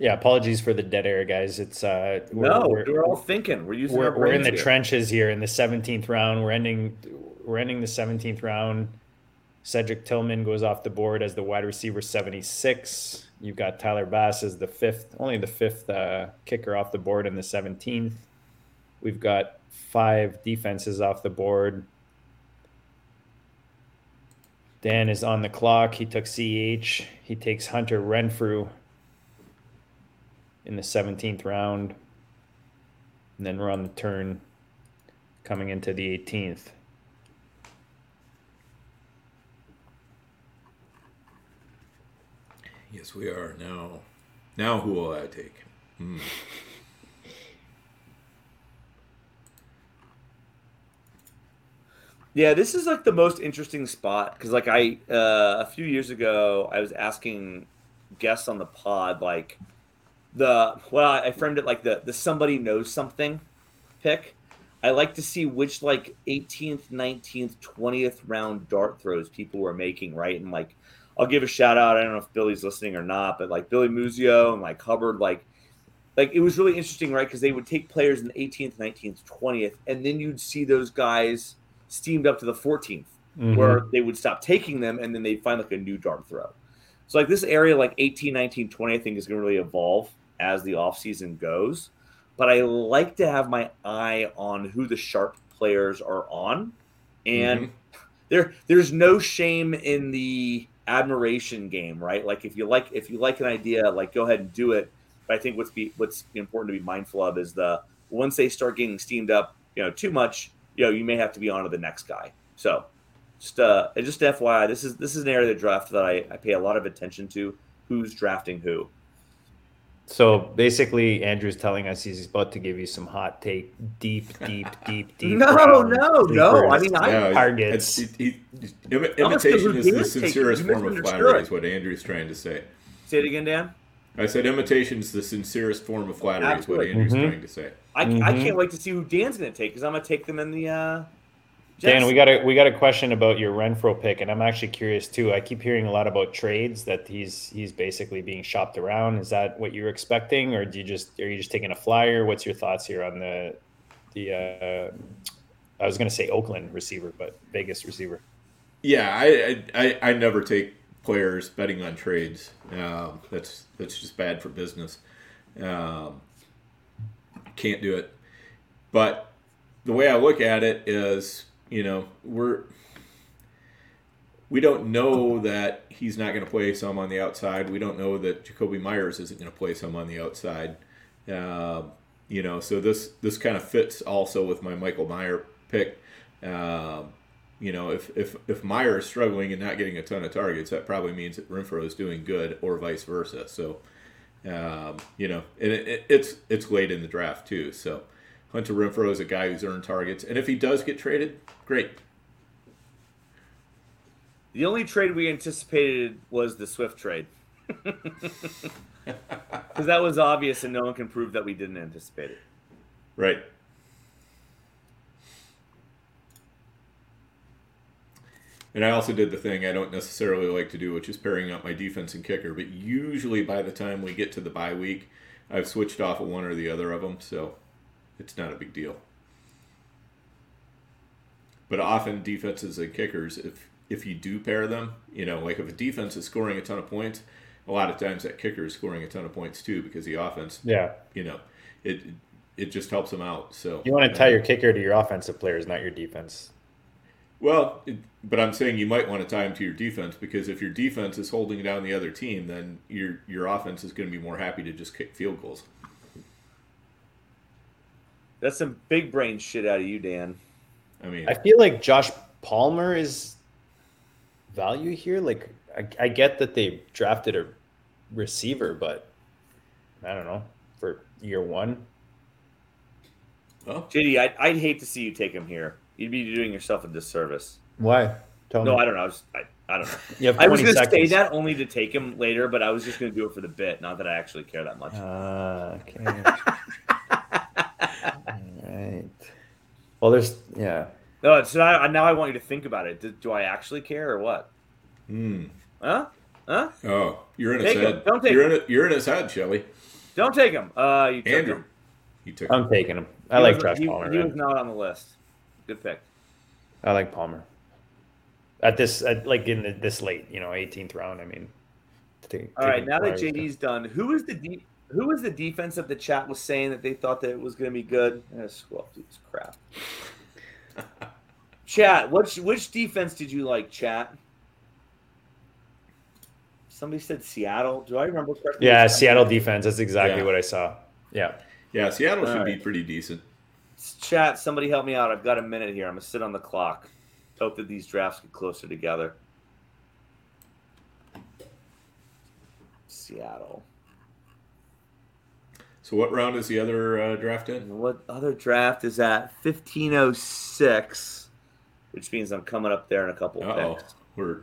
Yeah, apologies for the dead air, guys. It's uh, we're, no, we're, we're all thinking. We're using we're, we're in the here. trenches here in the 17th round. We're ending we're ending the 17th round. Cedric Tillman goes off the board as the wide receiver 76. You've got Tyler Bass as the fifth, only the fifth uh, kicker off the board in the 17th. We've got five defenses off the board. Dan is on the clock. He took CH. He takes Hunter Renfrow in the 17th round. And then we're on the turn coming into the 18th. Yes, we are. Now, now who will I take? Hmm. Yeah, this is like the most interesting spot because, like, I uh, a few years ago, I was asking guests on the pod, like, the well, I framed it like the the somebody knows something pick. I like to see which like 18th, 19th, 20th round dart throws people were making, right? And like, I'll give a shout out. I don't know if Billy's listening or not, but like Billy Muzio and like Hubbard, like, like it was really interesting, right? Because they would take players in the 18th, 19th, 20th, and then you'd see those guys steamed up to the 14th, mm-hmm. where they would stop taking them, and then they'd find like a new dart throw. So like this area, like 18, 19, 20, I think is going to really evolve as the offseason goes. But I like to have my eye on who the sharp players are on. And mm-hmm. there there's no shame in the admiration game, right? Like if you like if you like an idea, like go ahead and do it. But I think what's be what's important to be mindful of is the once they start getting steamed up, you know, too much, you know, you may have to be on to the next guy. So just uh just FYI, this is this is an area of the draft that I, I pay a lot of attention to who's drafting who. So basically, Andrew's telling us he's about to give you some hot take, deep, deep, deep, <laughs> deep. no, no, no. I mean, I targets. It, it, it, imitation is the sincerest form of flattery. Is what Andrew's trying to say. Say it again, Dan. I said imitation is the sincerest form of flattery. Absolutely. Is what Andrew's mm-hmm. trying to say. I, mm-hmm. I can't wait to see who Dan's going to take because I'm going to take them in the uh, Dan, we got a we got a question about your Renfrow pick, and I'm actually curious too. I keep hearing a lot about trades that he's he's basically being shopped around. Is that what you're expecting, or do you just are you just taking a flyer? What's your thoughts here on the the uh, I was going to say Oakland receiver, but Vegas receiver. Yeah, I I, I never take players betting on trades. Um, that's that's just bad for business. Um, can't do it. But the way I look at it is you know, we're we don't know that he's not going to play some on the outside. We don't know that Jakobi Meyers isn't going to play some on the outside. Uh, you know, so this this kind of fits also with my Michael Mayer pick. Uh, you know, if if if Mayer is struggling and not getting a ton of targets, that probably means that Renfrow is doing good, or vice versa. So, um, you know, and it, it, it's it's late in the draft too. So, Hunter Renfrow is a guy who's earned targets, and if he does get traded, great. The only trade we anticipated was the Swift trade. <laughs> Because that was obvious, and no one can prove that we didn't anticipate it. Right. And I also did the thing I don't necessarily like to do, which is pairing up my defense and kicker. But usually by the time we get to the bye week, I've switched off of one or the other of them. So it's not a big deal. But often defenses and kickers, if if you do pair them, you know, like if a defense is scoring a ton of points, a lot of times that kicker is scoring a ton of points too because the offense, yeah, you know, it it just helps them out. So you want to tie your kicker to your offensive players, not your defense. Well, it, but I'm saying you might want to tie them to your defense because if your defense is holding down the other team, then your your offense is going to be more happy to just kick field goals. That's some big brain shit out of you, Dan. I mean, I feel like Josh Palmer is value here. Like, I, I get that they drafted a receiver, but I don't know for year one. Oh. JD, I'd, I'd hate to see you take him here. You'd be doing yourself a disservice. Why? Tell no, me. I don't know. I, was, I, I don't know. I was going to say that only to take him later, but I was just going to do it for the bit. Not that I actually care that much. Uh, okay. <laughs> right. Well, there's yeah. No, so now, now I want you to think about it. Do, do I actually care or what? Hmm. Huh? Huh? Oh, you're in his take head. Don't take you're in it. You're in his head, Shelly. Don't take him. Uh, you took Andrew. him. He took. I'm taking him. I He like wasn't- Josh he, Palmer. He was not on the list. Good pick. I like Palmer. At this, at, like in the, this late, you know, 18th round. I mean. take- All right, taking now that JD's done, who is the de- who was the defense that the chat was saying that they thought that it was going to be good? I'm gonna scroll through this crap. <laughs> chat, which which defense did you like? Chat. Somebody said Seattle. Do I remember correctly? Yeah, Seattle defense. That's exactly Yeah. what I saw. Yeah. Yeah, Seattle should All be pretty decent. Chat, somebody help me out. I've got a minute here. I'm gonna sit on the clock. Hope that these drafts get closer together. Seattle. So what round is the other uh, draft in? What other draft is at 1506, which means I'm coming up there in a couple Oh, picks. we're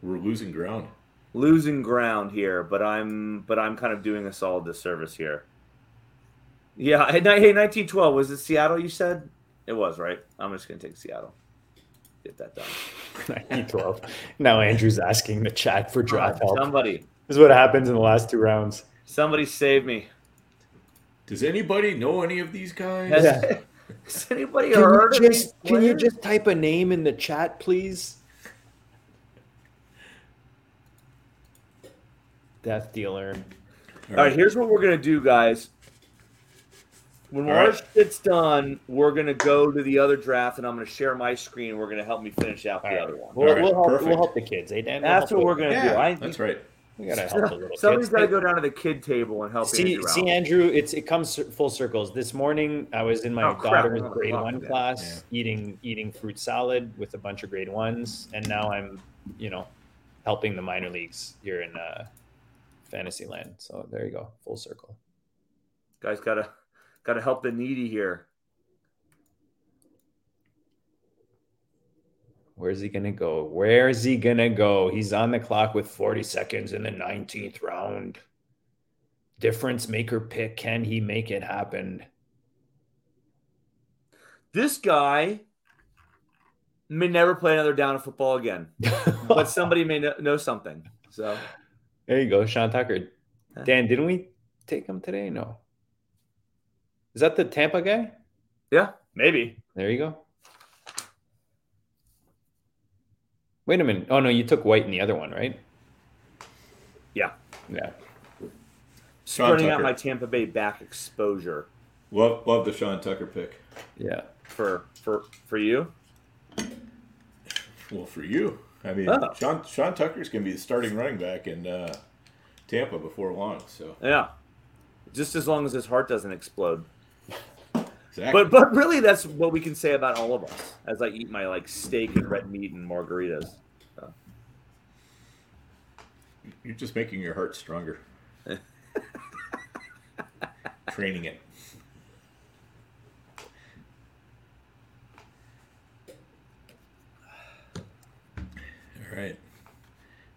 we're losing ground. Losing ground here, but I'm but I'm kind of doing us all a disservice here. Yeah, hey, hey 1912 was it Seattle? You said it was right. I'm just gonna take Seattle. Get that done. 1912. now Andrew's asking the chat for draft help. Somebody, This is what happens in the last two rounds. somebody save me. Does anybody know any of these guys? Has, Yeah. <laughs> has anybody Can you heard of these just can you just type a name in the chat, please? Death dealer. All right, here's what we're gonna do, guys. When All our right. shit's done, we're gonna go to the other draft, and I'm gonna share my screen. We're gonna help me finish out the All right. other one. We'll, All right, we'll help, we'll help the kids, eh, Dan? We'll That's what the- we're gonna do. Yeah, I, that's right. We gotta help the little Somebody's kids. got to go down to the kid table and help See, Andrew see, out. Andrew, it's it comes full circles. This morning, I was in my Oh, daughter's I'm grade one that. class, eating eating fruit salad with a bunch of grade ones, and now I'm, you know, helping the minor leagues here in uh, Fantasyland. So there you go, full circle. Guys, gotta gotta help the needy here. Where's he gonna go? Where is he gonna go? He's on the clock with 40 seconds in the 19th round. Difference maker pick. Can he make it happen? This guy may never play another down of football again, but <laughs> somebody may know something. So There you go, Sean Tucker. Dan, didn't we take him today? No. Is that the Tampa guy? yeah, maybe. There you go. Wait a minute. Oh no, you took White in the other one, right? Yeah, Yeah. Sean spreading out Tucker. my Tampa Bay back exposure Love love the Sean Tucker pick. Yeah. for for for you. Well, for you, I mean, Oh. Sean Sean Tucker's gonna be the starting running back in uh, Tampa before long. So Yeah, just as long as his heart doesn't explode. Exactly. But but really, that's what we can say about all of us as I eat my like steak and red meat and margaritas. You're just making your heart stronger. <laughs> Training it. All right.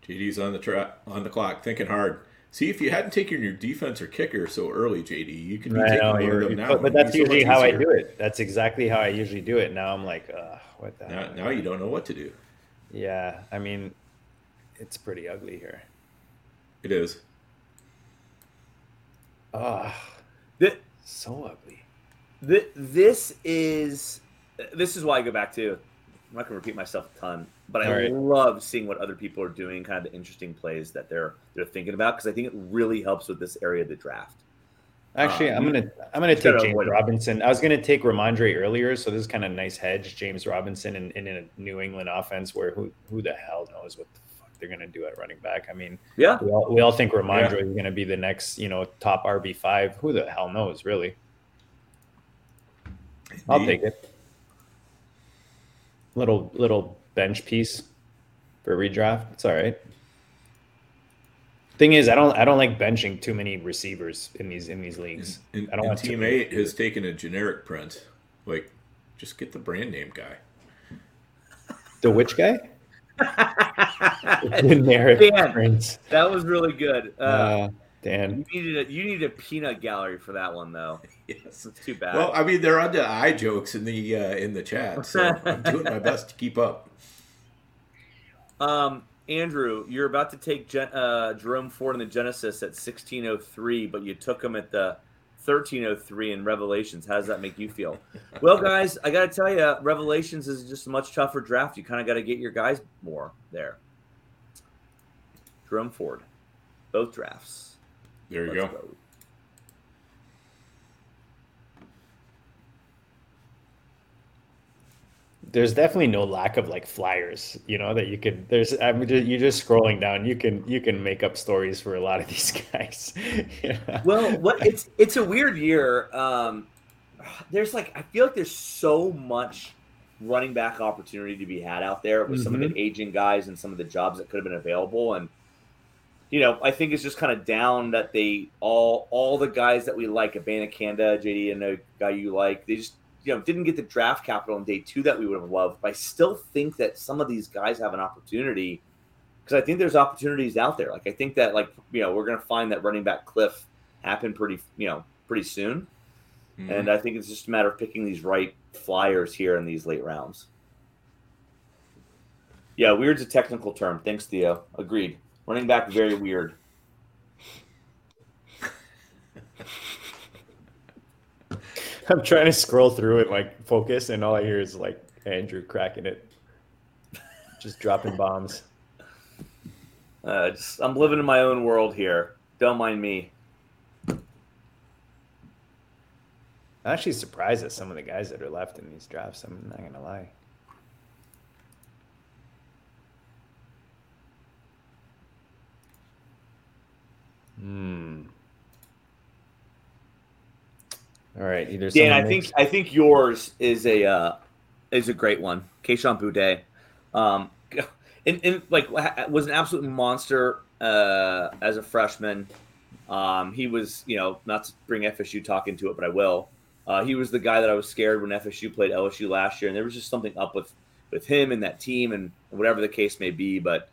JD's on the tra- on the clock, thinking hard. See if you hadn't taken your defense or kicker so early, JD, you could be I taking know, one of them now. but, but that's usually much how I do it. That's exactly how I usually do it. Now I'm like, uh, what the Now, hell? now you don't know what to do. Yeah, I mean, it's pretty ugly here. It is. Ah, Th- so ugly. th- this is this is why I go back to. I'm not going to repeat myself a ton, but I right. love seeing what other people are doing, kind of the interesting plays that they're they're thinking about because I think it really helps with this area of the draft. Actually, Uh, I'm gonna I'm gonna take James. Robinson. I was gonna take Rhamondre earlier, so this is kind of a nice hedge. James Robinson in, in a New England offense where who who the hell knows what the fuck they're gonna do at running back. I mean, Yeah, we all, we all think Rhamondre is gonna be the next you know top RB five. Who the hell knows, really? I'll take it. Little little bench piece for redraft. It's all right. Thing is, I don't I don't like benching too many receivers in these in these leagues. And, I don't and want too Team many Eight has taken a generic print. Like, just get the brand name guy. The which guy? <laughs> Generic Dan. prince. that was really good. Uh, Uh, Dan. you needed a, you needed a peanut gallery for that one though. <laughs> Yes. It's too bad. Well, I mean, they're the eye jokes in the uh, in the chat, so I'm doing my best to keep up. <laughs> Um, Andrew, you're about to take Gen- uh, Jerome Ford in the Genesis at 1603, but you took him at the 1303 in Revelations. How does that make you feel? <laughs> well, guys, I got to tell you, Revelations is just a much tougher draft. You kind of got to get your guys more there. Jerome Ford, both drafts. There you Let's go. go. There's definitely no lack of like flyers, you know, that you could. There's, I mean, you're just scrolling down. You can you can make up stories for a lot of <laughs> these guys. yeah. well, what it's it's a weird year. Um, there's like I feel like there's so much running back opportunity to be had out there with some of the aging guys and some of the jobs that could have been available. And you know, I think it's just kind of down that they all all the guys that we like, Abanikanda, JD, and a guy you like, they just you know didn't get the draft capital on day two that we would have loved. But I still think that some of these guys have an opportunity because I think there's opportunities out there. Like I think that like you know we're gonna find that running back cliff happen pretty you know pretty soon, Mhm. and I think it's just a matter of picking these right flyers here in these late rounds. Yeah, weird's a technical term. Thanks, Theo. Agreed. Running back very weird. <laughs> I'm trying to scroll through it, like focus, and all I hear is like Andrew cracking it, <laughs> just dropping bombs. Uh, just, I'm living in my own world here. Don't mind me. I'm actually surprised at some of the guys that are left in these drafts. I'm not gonna lie. Hmm. All right. Either Dan, I think I think yours is a uh, is a great one. Kayshon Boutte, um, <laughs> and, and like was an absolute monster uh, as a freshman. Um, he was, you know, not to bring FSU talk into it, but I will. Uh, he was the guy that I was scared when FSU played LSU last year, and there was just something up with with him and that team, and whatever the case may be. But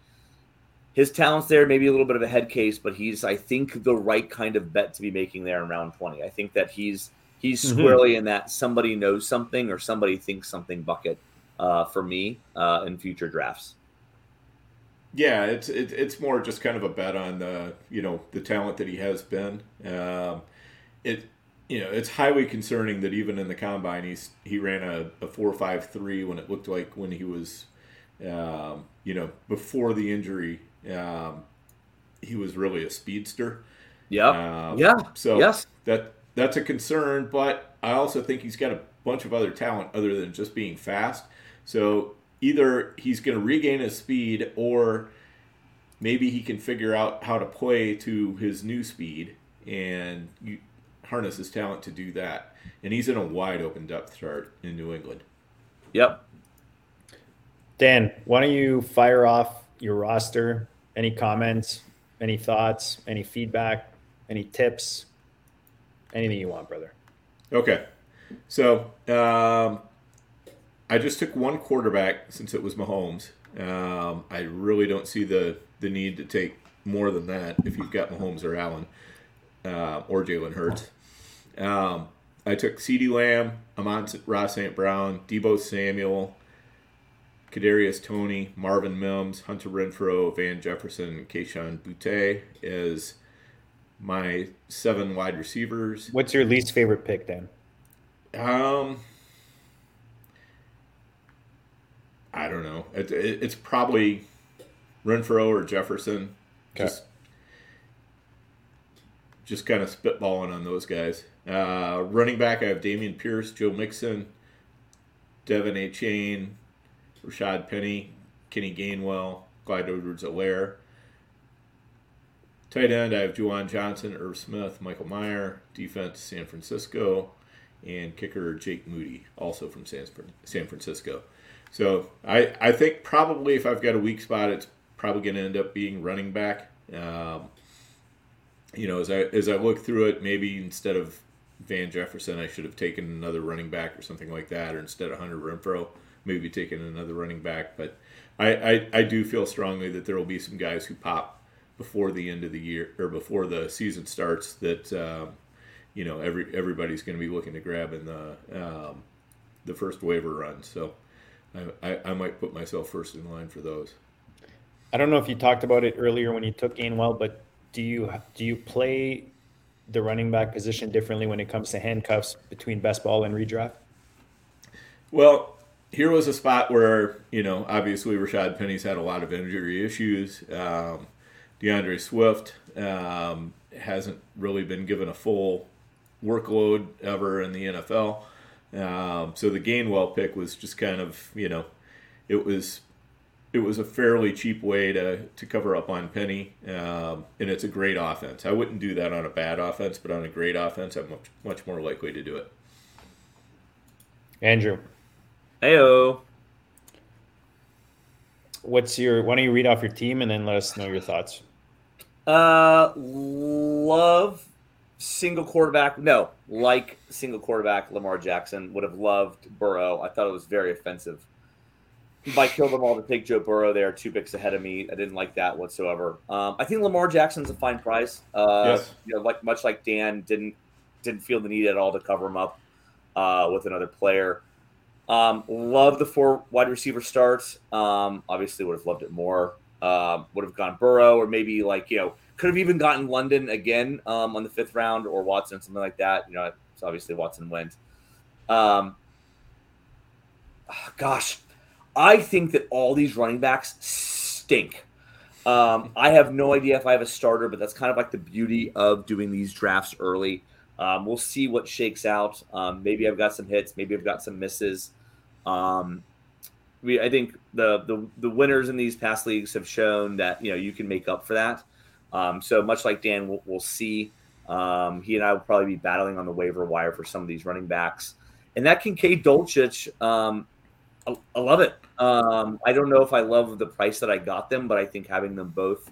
his talents there, maybe a little bit of a head case, but he's, I think, the right kind of bet to be making there in round twenty. I think that he's he's Mhm. squarely in that somebody knows something or somebody thinks something bucket uh, for me uh, in future drafts. Yeah, it's it, it's more just kind of a bet on the you know the talent that he has been. Um, it you know it's highly concerning that even in the combine he's he ran a, a four five three when it looked like when he was um, you know before the injury um, he was really a speedster. Yep. Um, yeah. So Yes. that that's a concern, but I also think he's got a bunch of other talent other than just being fast. So either he's going to regain his speed, or maybe he can figure out how to play to his new speed and you, harness his talent to do that. And he's in a wide open depth chart in New England. Yep. Dan, why don't you fire off your roster? Any comments? Any thoughts? Any feedback? Any tips? Anything you want, brother. Okay. So um, I just took one quarterback since it was Mahomes. Um, I really don't see the, the need to take more than that if you've got Mahomes or Allen uh, or Jalen Hurts. Um, I took CeeDee Lamb, Amon Ross St. Brown, Deebo Samuel, Kadarius Toney, Marvin Mims, Hunter Renfrow, Van Jefferson, Kayshon Boutte as my seven wide receivers. What's your least favorite pick, Dan? Um, I don't know. It, it, it's probably Renfrow or Jefferson. Okay. Just, just kind of spitballing on those guys. Uh, running back, I have Dameon Pierce, Joe Mixon, De'Von Achane, Rashad Penny, Kenny Gainwell, Clyde Edwards-Helaire. Tight end, I have Juwan Johnson, Irv Smith, Michael Mayer. Defense, San Francisco and kicker Jake Moody, also from San, San Francisco. So I, I think probably if I've got a weak spot, it's probably going to end up being running back. Um, you know, as I as I look through it, maybe instead of Van Jefferson, I should have taken another running back or something like that, or instead of Hunter Renfrow, maybe taking another running back. But I, I, I do feel strongly that there will be some guys who pop before the end of the year or before the season starts that um, you know every everybody's going to be looking to grab in the um, the first waiver run. So I, I, I might put myself first in line for those. I don't know if you talked about it earlier when you took Gainwell, but do you do you play the running back position differently when it comes to handcuffs between best ball and redraft? Well, here was a spot where you know obviously Rashad Penny's had a lot of injury issues. Um, D'Andre Swift um, hasn't really been given a full workload ever in the NFL. Um, so the Gainwell pick was just kind of you know it was it was a fairly cheap way to, to cover up on Penny, um, and it's a great offense. I wouldn't do that on a bad offense, but on a great offense, I'm much, much more likely to do it. Andrew, Heyo. what's your? Why don't you read off your team and then let us know your thoughts? Uh, love single quarterback. No, like single quarterback. Lamar Jackson would have loved Burrow. I thought it was very offensive. By kill them all to take Joe Burrow there, two picks ahead of me. I didn't like that whatsoever. Um, I think Lamar Jackson's a fine price. Uh, Yes. you know, like much like Dan didn't didn't feel the need at all to cover him up uh, with another player. Um, love the four wide receiver starts. Um, obviously, would have loved it more. Um, would have gone Burrow or maybe like you know could have even gotten London again um, on the fifth round or Watson something like that. You know, so obviously Watson went. Um, gosh, I think that all these running backs stink. Um, I have no idea if I have a starter, but that's kind of like the beauty of doing these drafts early. Um, we'll see what shakes out. Um, maybe I've got some hits, maybe I've got some misses. Um, we, I think the, the the winners in these past leagues have shown that you know you can make up for that. Um, so much like Dan, we'll, we'll see. Um, he and I will probably be battling on the waiver wire for some of these running backs. And that Kincaid Dulcich, um, I, I love it. I don't know if I love the price that I got them, but I think having them both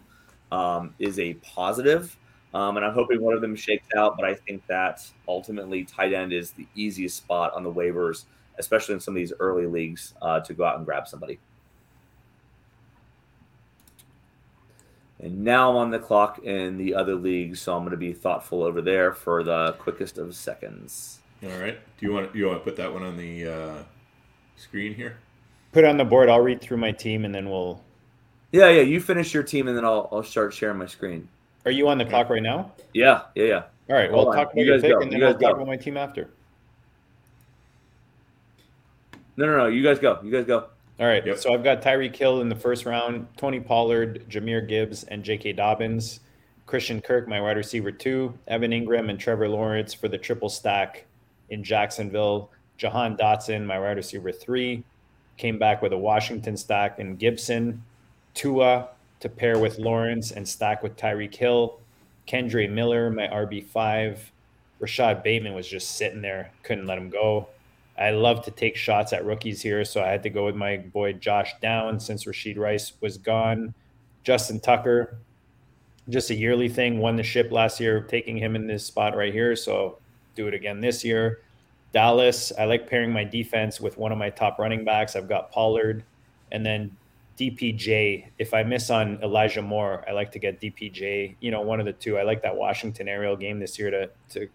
is a positive. Um, and I'm hoping one of them shakes out. But I think that ultimately tight end is the easiest spot on the waivers, especially in some of these early leagues, uh, to go out and grab somebody. And now I'm on the clock in the other leagues, so I'm going to be thoughtful over there for the quickest of seconds. All right. Do you want you want to put that one on the uh, screen here? Put it on the board. I'll read through my team and then we'll. Yeah, yeah. You finish your team, and then I'll I'll start sharing my screen. Are you on the clock right now? Yeah, yeah, yeah. All right. Well, on. talk about You your guys pick go. and then You I'll guys talk go. about my team after. No, no, no. You guys go. You guys go. All right. Yep. So I've got Tyreek Hill in the first round, Tony Pollard, Jahmyr Gibbs, and J.K. Dobbins. Christian Kirk, my wide receiver two, Evan Engram and Trevor Lawrence for the triple stack in Jacksonville. Jahan Dotson, my wide receiver three, came back with a Washington stack and Gibson, Tua to pair with Lawrence and stack with Tyreek Hill, Kendre Miller, my RB five. Rashod Bateman was just sitting there, couldn't let him go. I love to take shots at rookies here, so I had to go with my boy Josh Down since Rashee Rice was gone. Justin Tucker, just a yearly thing, won the ship last year, taking him in this spot right here. So do it again this year. Dallas, I like pairing my defense with one of my top running backs. I've got Pollard and then DPJ. If I miss on Elijah Moore, I like to get DPJ, you know, one of the two. I like that Washington aerial game this year to, to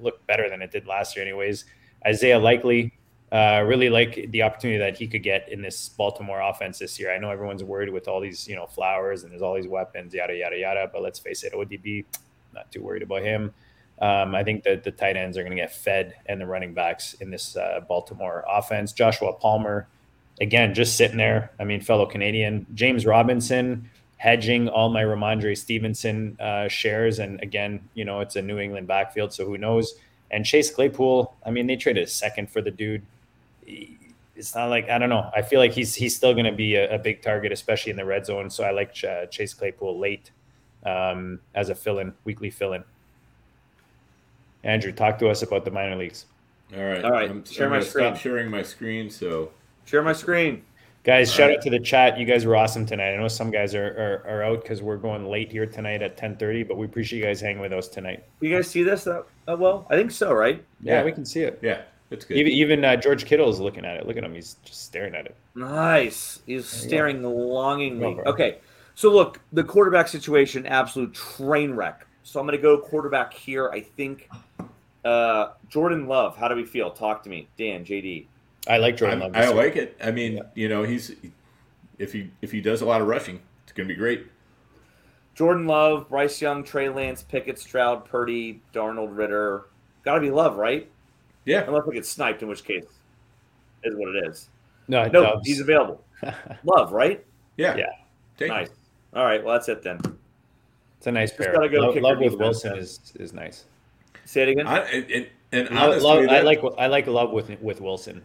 look better than it did last year, anyways. Isaiah Likely, uh, really like the opportunity that he could get in this Baltimore offense this year. I know everyone's worried with all these, you know, flowers and there's all these weapons, yada yada yada. But let's face it, ODB, not too worried about him. Um, I think that the tight ends are going to get fed and the running backs in this uh, Baltimore offense. Joshua Palmer, again, just sitting there. I mean, fellow Canadian. James Robinson, hedging all my Rhamondre Stevenson uh, shares. And again, you know, it's a New England backfield, so who knows? And Chase Claypool, I mean, they traded a second for the dude. It's not like I don't know. I feel like he's he's still going to be a, a, big target, especially in the red zone. So I like Ch- Chase Claypool late um, as a fill-in, weekly fill-in. Andrew, talk to us about the minor leagues. All right. All right, I'm, share I'm my screen. Stop sharing my screen. So Share my screen. Guys, All shout right. out to the chat. You guys were awesome tonight. I know some guys are, are, are out because we're going late here tonight at 1030, but we appreciate you guys hanging with us tonight. You guys see this? That, uh, well, I think so, right? Yeah, Yeah. we can see it. yeah, it's good. Even, even uh, George Kittle is looking at it. Look at him. He's just staring at it. Nice. He's you staring longingly. Go. Okay. So look, the quarterback situation, absolute train wreck. So I'm going to go quarterback here. I think uh, Jordan Love. How do we feel? Talk to me, Dan, JD. I like Jordan I, Love. I this year. like it. I mean, you know, he's if he if he does a lot of rushing, it's going to be great. Jordan Love, Bryce Young, Trey Lance, Pickett, Stroud, Purdy, Darnold, Ridder. Got to be Love, right? Yeah. Unless we get sniped, in which case is what it is. No, No, Dubs. he's available. <laughs> Love, right? Yeah. Yeah. Take Nice. All right, well that's it then. It's a nice Just pair. gotta go love, love with Wilson then. is is nice. Say it again. I, and, and Love- honestly, love- I like I like love with with Wilson.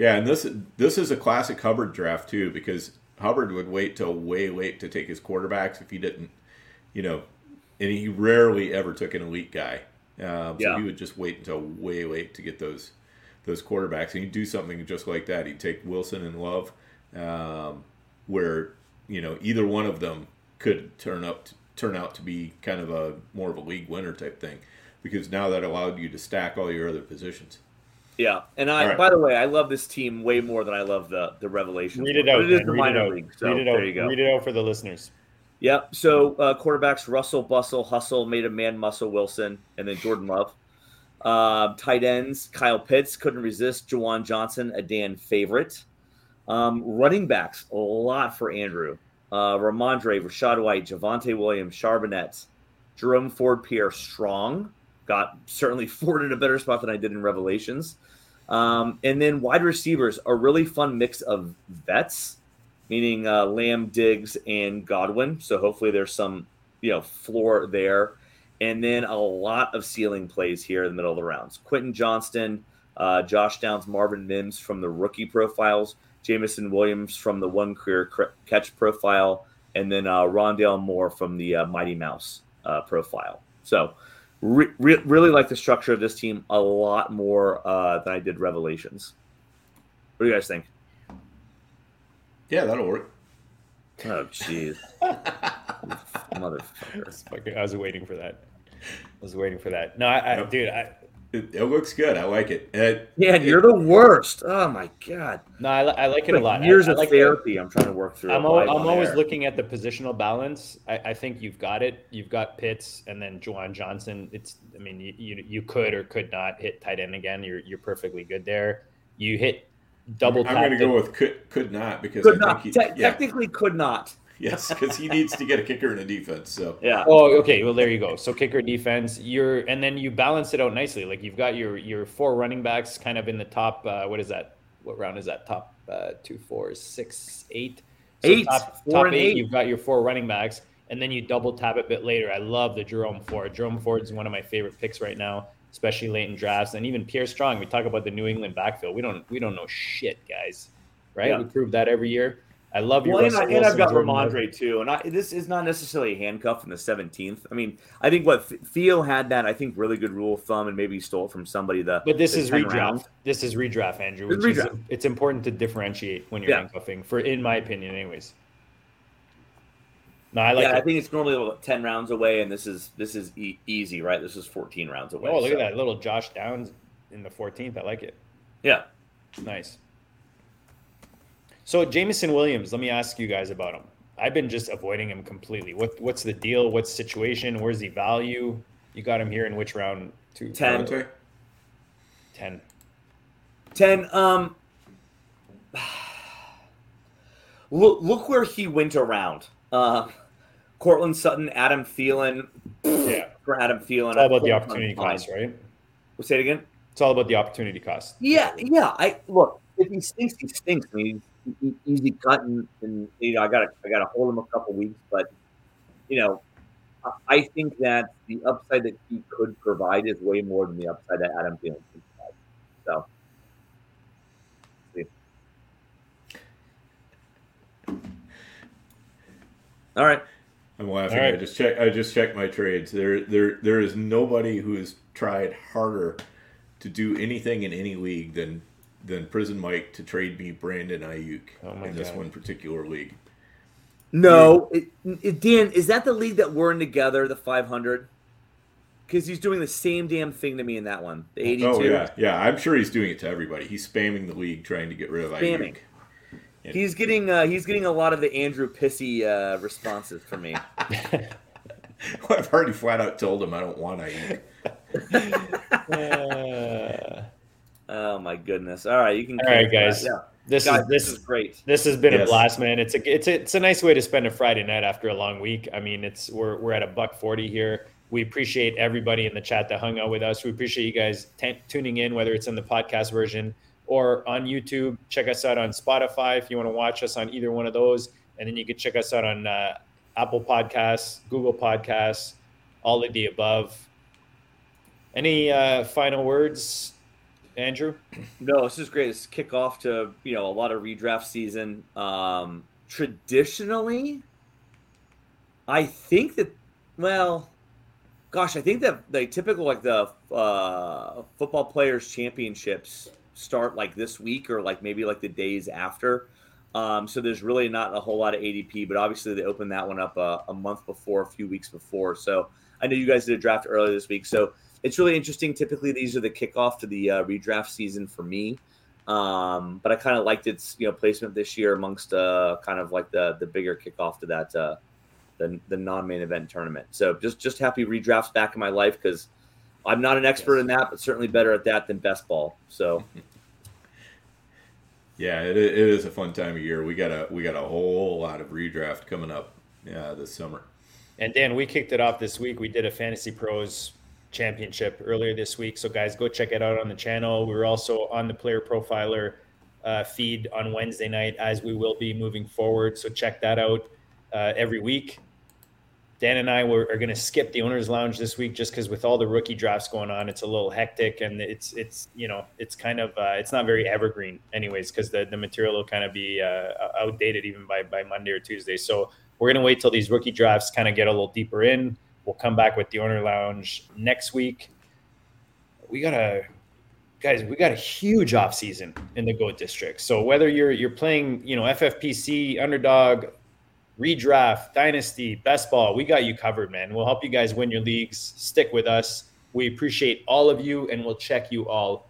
Yeah, and this this is a classic Hubbard draft too because Hubbard would wait till way late to take his quarterbacks if he didn't, you know, and he rarely ever took an elite guy. Um, so Yeah. he would just wait until way late to get those those quarterbacks, and he'd do something just like that. He'd take Wilson and Love, um, where you know either one of them could turn up to, turn out to be kind of a more of a league winner type thing, because now that allowed you to stack all your other positions. Yeah, and I. Right. By the way, I love this team way more than I love the the Revelation. Read it out. It is the Read it minor out. league. So Read it there out. you go. Read it out for the listeners. Yep. So uh, quarterbacks: Russell, Bustle, Hustle, made a man, Muscle, Wilson, and then Jordan Love. Uh, tight ends: Kyle Pitts couldn't resist. Juwan Johnson, a Dan favorite. Um, running backs: a lot for Andrew. Uh, Rhamondre, Rachaad White, Javonte Williams, Charbonnet, Jerome Ford, Pierre Strong. Got certainly <laughs> Ford in a better spot than I did in Revelations. Um, and then wide receivers, a really fun mix of vets meaning uh, Lamb, Diggs, and Godwin. So hopefully there's some you know floor there, and then a lot of ceiling plays here in the middle of the rounds. Quentin Johnston, uh, Josh Downs, Marvin Mims from the rookie profiles, Jameson Williams from the one career catch profile, and then uh, Rondale Moore from the uh, Mighty Mouse uh, profile. So. Re- re- really like the structure of this team a lot more uh, than I did Revelations. What do you guys think? Yeah, that'll work. Oh, jeez. <laughs> Motherfucker. I was waiting for that. I was waiting for that. No, I, I Yep. dude, I It, it looks good. I like it. Uh, Yeah, you're the worst. Oh my god. no, I, I like it a lot. I- years I of like the- therapy. I'm trying to work through. I'm, it al- I'm always looking at the positional balance. I, I think you've got it. You've got Pitts and then Juwan Johnson. It's, I mean, you, you, you could or could not hit tight end again. You're you're perfectly good there. You hit double. I'm going to go with could could not because Could I not. think Te- yeah, Technically, could not. <laughs> yes, because he needs to get a kicker and a defense. So Yeah. Oh, okay. Well, there you go. So kicker defense, you're, and then you balance it out nicely. Like you've got your your four running backs kind of in the top. Uh, what is that? What round is that? Top uh, two, four, six, eight. So Eight. Top, top eight, eight. You've got your four running backs, and then you double tap a bit later. I love the Jerome Ford. Jerome Ford is one of my favorite picks right now, especially late in drafts, and even Pierre Strong. We talk about the New England backfield. We don't we don't know shit, guys. Right? Yeah. We prove that every year. I love your Well, and, I, I've got. Rhamondre too, and I, this is not necessarily a handcuff in the 17th. I mean, I think what Theo had that I think really good rule of thumb, and maybe he stole it from somebody. The But this the is redraft. round. This is redraft, Andrew. It's Which is, it's important to differentiate when you're Yeah. handcuffing, for in my opinion, anyways. No, I like yeah, I think it's normally about 10 rounds away, and this is this is e- easy, right? This is 14 rounds away. oh, look so- at that little Josh Downs in the 14th. I like it. Yeah. Nice. So Jameson Williams, let me ask you guys about him. I've been just avoiding him completely. What what's the deal? What's the situation? Where's the value? You got him here in which round? Two, Ten. Devontae? Ten. 10 um <sighs> look look where he went around uh Courtland Sutton, Adam Thielen. Yeah. <sighs> For Adam Thielen. It's all about the opportunity cost, right? We'll Say it again. It's all about the opportunity cost. Yeah, yeah. I look if he stinks, he stinks. I mean, easy cutting, and you know, I got to I got to hold him a couple weeks, but you know, I- I think that the upside that he could provide is way more than the upside that Adam Thielen could provide. So, all right. I'm laughing. All right. I just check. I just checked my trades. There, there, there is nobody who has tried harder to do anything in any league than than Prison Mike to trade me Brandon Aiyuk Oh my in this one particular league. No, it, it, Dan, is that the league that we're in together, the 500? Because he's doing the same damn thing to me in that one, the 82. Oh yeah, yeah. I'm sure he's doing it to everybody. He's spamming the league trying to get rid of Spamming. Aiyuk. He's getting uh, he's getting a lot of the Andrew Pissy uh, responses from me. <laughs> I've already flat out told him I don't want Aiyuk. <laughs> Uh, Oh my goodness! All right, you can. All right, guys. Yeah. This Guys, is this is great. This has been Yes. a blast, man. It's a it's a, it's a nice way to spend a Friday night after a long week. I mean, it's we're we're at a buck forty here. We appreciate everybody in the chat that hung out with us. We appreciate you guys t- tuning in, whether it's in the podcast version or on YouTube. Check us out on Spotify if you want to watch us on either one of those, and then you can check us out on uh, Apple Podcasts, Google Podcasts, all of the above. Any uh, final words, Andrew? No, this is great. It's kickoff to you know a lot of redraft season. Um, traditionally, I think that well, gosh, I think that the typical like the uh, football players championships start like this week or like maybe like the days after. Um, so there's really not a whole lot of ADP, but obviously they opened that one up a, a month before, a few weeks before. So I know you guys did a draft earlier this week, so it's really interesting. Typically, these are the kickoff to the uh, redraft season for me. Um, but I kind of liked its you know placement this year amongst uh, kind of like the the bigger kickoff to that uh, the the non main event tournament. So just just happy redrafts back in my life because I'm not an expert in that, but certainly better at that than best ball. So <laughs> Yeah, it, it is a fun time of year. We got a we got a whole lot of redraft coming up. Yeah, this summer. And Dan, we kicked it off this week. We did a Fantasy Pros championship earlier this week. So, guys, go check it out on the channel. We're also on the Player Profiler uh, feed on Wednesday night, as we will be moving forward. So, check that out uh, every week. Dan and I were, are going to skip the owners' lounge this week just because with all the rookie drafts going on, it's a little hectic and it's it's you know it's kind of uh, it's not very evergreen, anyways, because the, the material will kind of be uh, outdated even by by Monday or Tuesday. So we're going to wait till these rookie drafts kind of get a little deeper in. We'll come back with the owner lounge next week. We got a guys, we got a huge off season in the GOAT district. So whether you're you're playing, you know, FFPC, underdog, redraft, dynasty, best ball, we got you covered, man. We'll help you guys win your leagues. Stick with us. We appreciate all of you and we'll check you all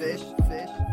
Fish, fish.